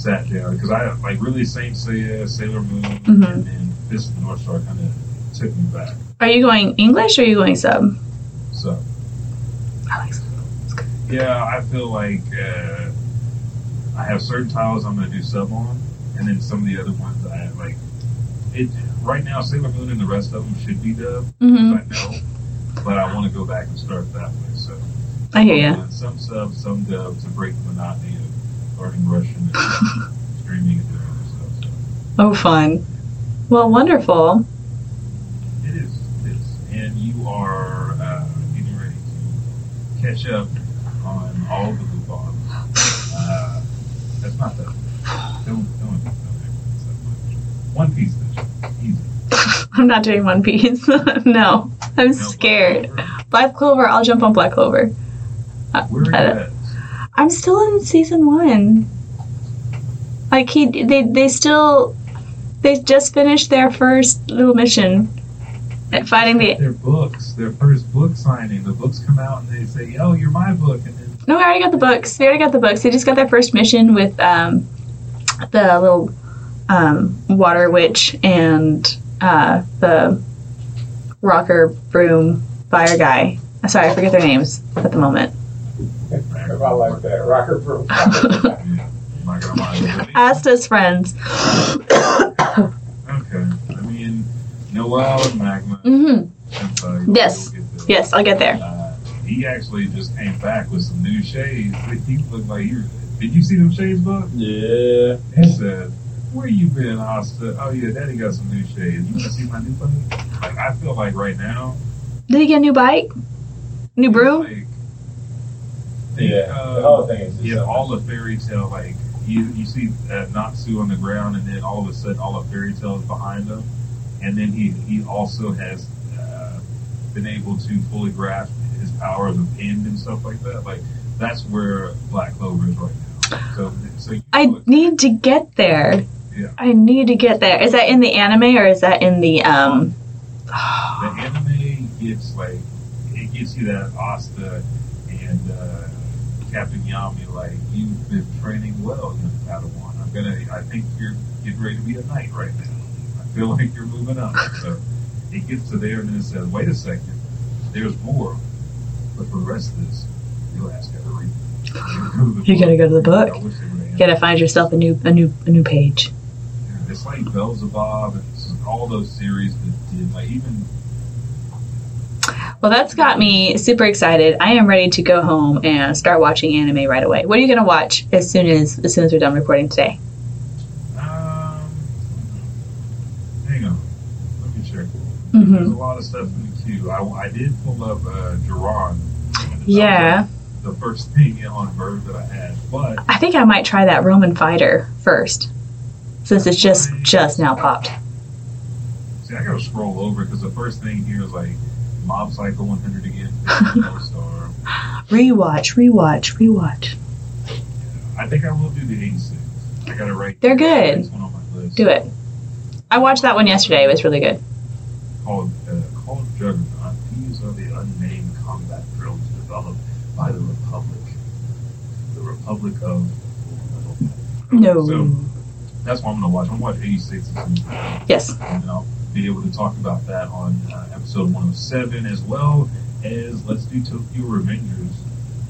sat down because I like really Saint Seiya, Sailor Moon, Mhm. and then this North Star kind of took me back. Are you going English or are you going sub? So I like sub. yeah, I feel like uh, I have certain titles I'm going to do sub on, and then some of the other ones I have like. It right now, Sailor Moon and the rest of them should be dubbed. hmm I know, but I want to go back and start that way. So I hear doing Some subs, some dubs to break the monotony learning Russian and streaming and doing other stuff. So Oh, fun. Well, wonderful. it is, it is, and you are uh, getting ready to catch up on all the Lupin. Uh, that's not that. Don't don't don't do that much. One Piece edition, easy. I'm not doing One Piece. no, I'm No, scared. Black Clover. Black Clover. I'll jump on Black Clover. Uh, Where are you I- at? I'm still in season one. Like he, they, they still, they just finished their first little mission at fighting the. Their books, their first book signing. The books come out and they say, "Oh, you're my book," and then No, we already got the books. We already got the books. They just got their first mission with um, the little um, water witch and uh, the rocker broom fire guy. Sorry, I forget their names at the moment. If I like that. Rocker for Yeah, I'm not gonna lie. Asta's friends. Okay. I mean, Noel and Magna. hmm and so Yes. you'll get there. Yes, I'll get there. Uh, he actually just came back with some new shades. He looked like he. Did you see them shades, Buck? Yeah. He said, "Where you been, Asta? Oh yeah, Daddy got some new shades. You want to see my new thing? Like I feel like right now, Did he get a new bike? New broom? Like, Yeah. uh, the whole thing is just Yeah, so all the Fairy Tail like you you see uh, Natsu on the ground, and then all of a sudden, all the Fairy Tails behind him, and then he he also has uh, been able to fully grasp his powers of the end and stuff like that. Like that's where Black Clover is right now. So so you I need to get there. Yeah. I need to get there. Is that in the anime or is that in the um? the anime gets like it gives you that Asta and uh, Captain Yami like you've been training well, young Padawan. I'm gonna. I think you're getting ready to be a knight right now. I feel like you're moving up. So it gets to there and then says, wait a second, there's more. But for the rest of this, you'll ask her to read. You gotta go to the book. I wish they would've You gotta find yourself a new a new a new page. it's like Beelzebub and all those series that did like even Well, that's got me super excited. I am ready to go home and start watching anime right away. What are you gonna watch as soon as as soon as we're done recording today? um hang on. Let me check. There's hmm a lot of stuff in the queue. I, I did pull up uh Duran. Yeah, The first thing on VRV that I had. But I think I might try that Roman fighter first, since it's just just now popped. see I gotta scroll over because the first thing here is like Mob Psycho 100 again. Star. Rewatch, rewatch, rewatch. I think I will do the 86. I gotta write They're good. One on my list. Do it. I watched that one yesterday. It was really good. called uh, called Juggernaut. These are the unnamed combat drills developed by the Republic. The Republic of. No. So that's what I'm gonna watch. I'm gonna watch 86 as soon as I Yes. and I'll be able to talk about that on uh, episode 107 as well as let's do Tokyo Revengers,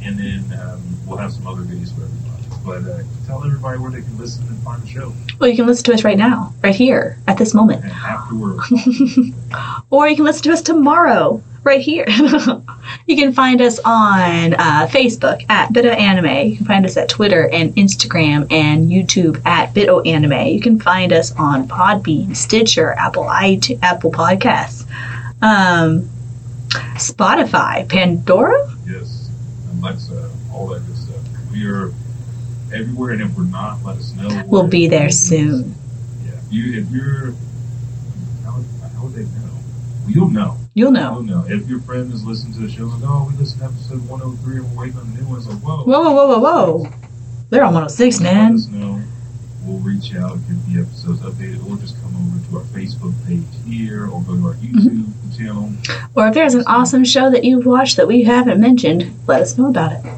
and then um, we'll have some other videos for everybody. But uh, tell everybody where they can listen and find the show. Well, you can listen to us right now, right here, at this moment. And afterwards, or you can listen to us tomorrow, right here. you can find us on uh, Facebook at Bito Anime. You can find us at Twitter and Instagram and YouTube at Bito Anime. You can find us on Podbean, Stitcher, Apple iTunes, Apple Podcasts, um, Spotify, Pandora. Yes, Alexa, all that good stuff. We are everywhere, and if we're not, let us know. We'll be there soon. Yeah, if you if you're how, how would they know? Well, know. You'll You'll know. know if your friend is listening to the show. Like, oh, we listened to episode 103 and we're waiting on the new ones. Like, whoa, Whoa, whoa, whoa, whoa, whoa! They're on 106, Let man. us know. We'll reach out, get the episodes updated, or just come over to our Facebook page here, or go to our mm-hmm. YouTube channel. Or if there's an awesome show that you've watched that we haven't mentioned, let us know about it There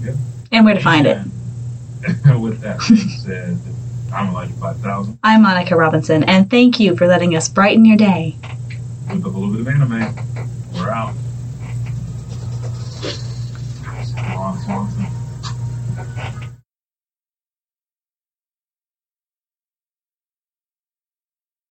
we go. and where to find it. With that being said, I'm Elijah 5000 I'm Monica Robinson, and thank you for letting us brighten your day with a little bit of anime. We're out. Long, long.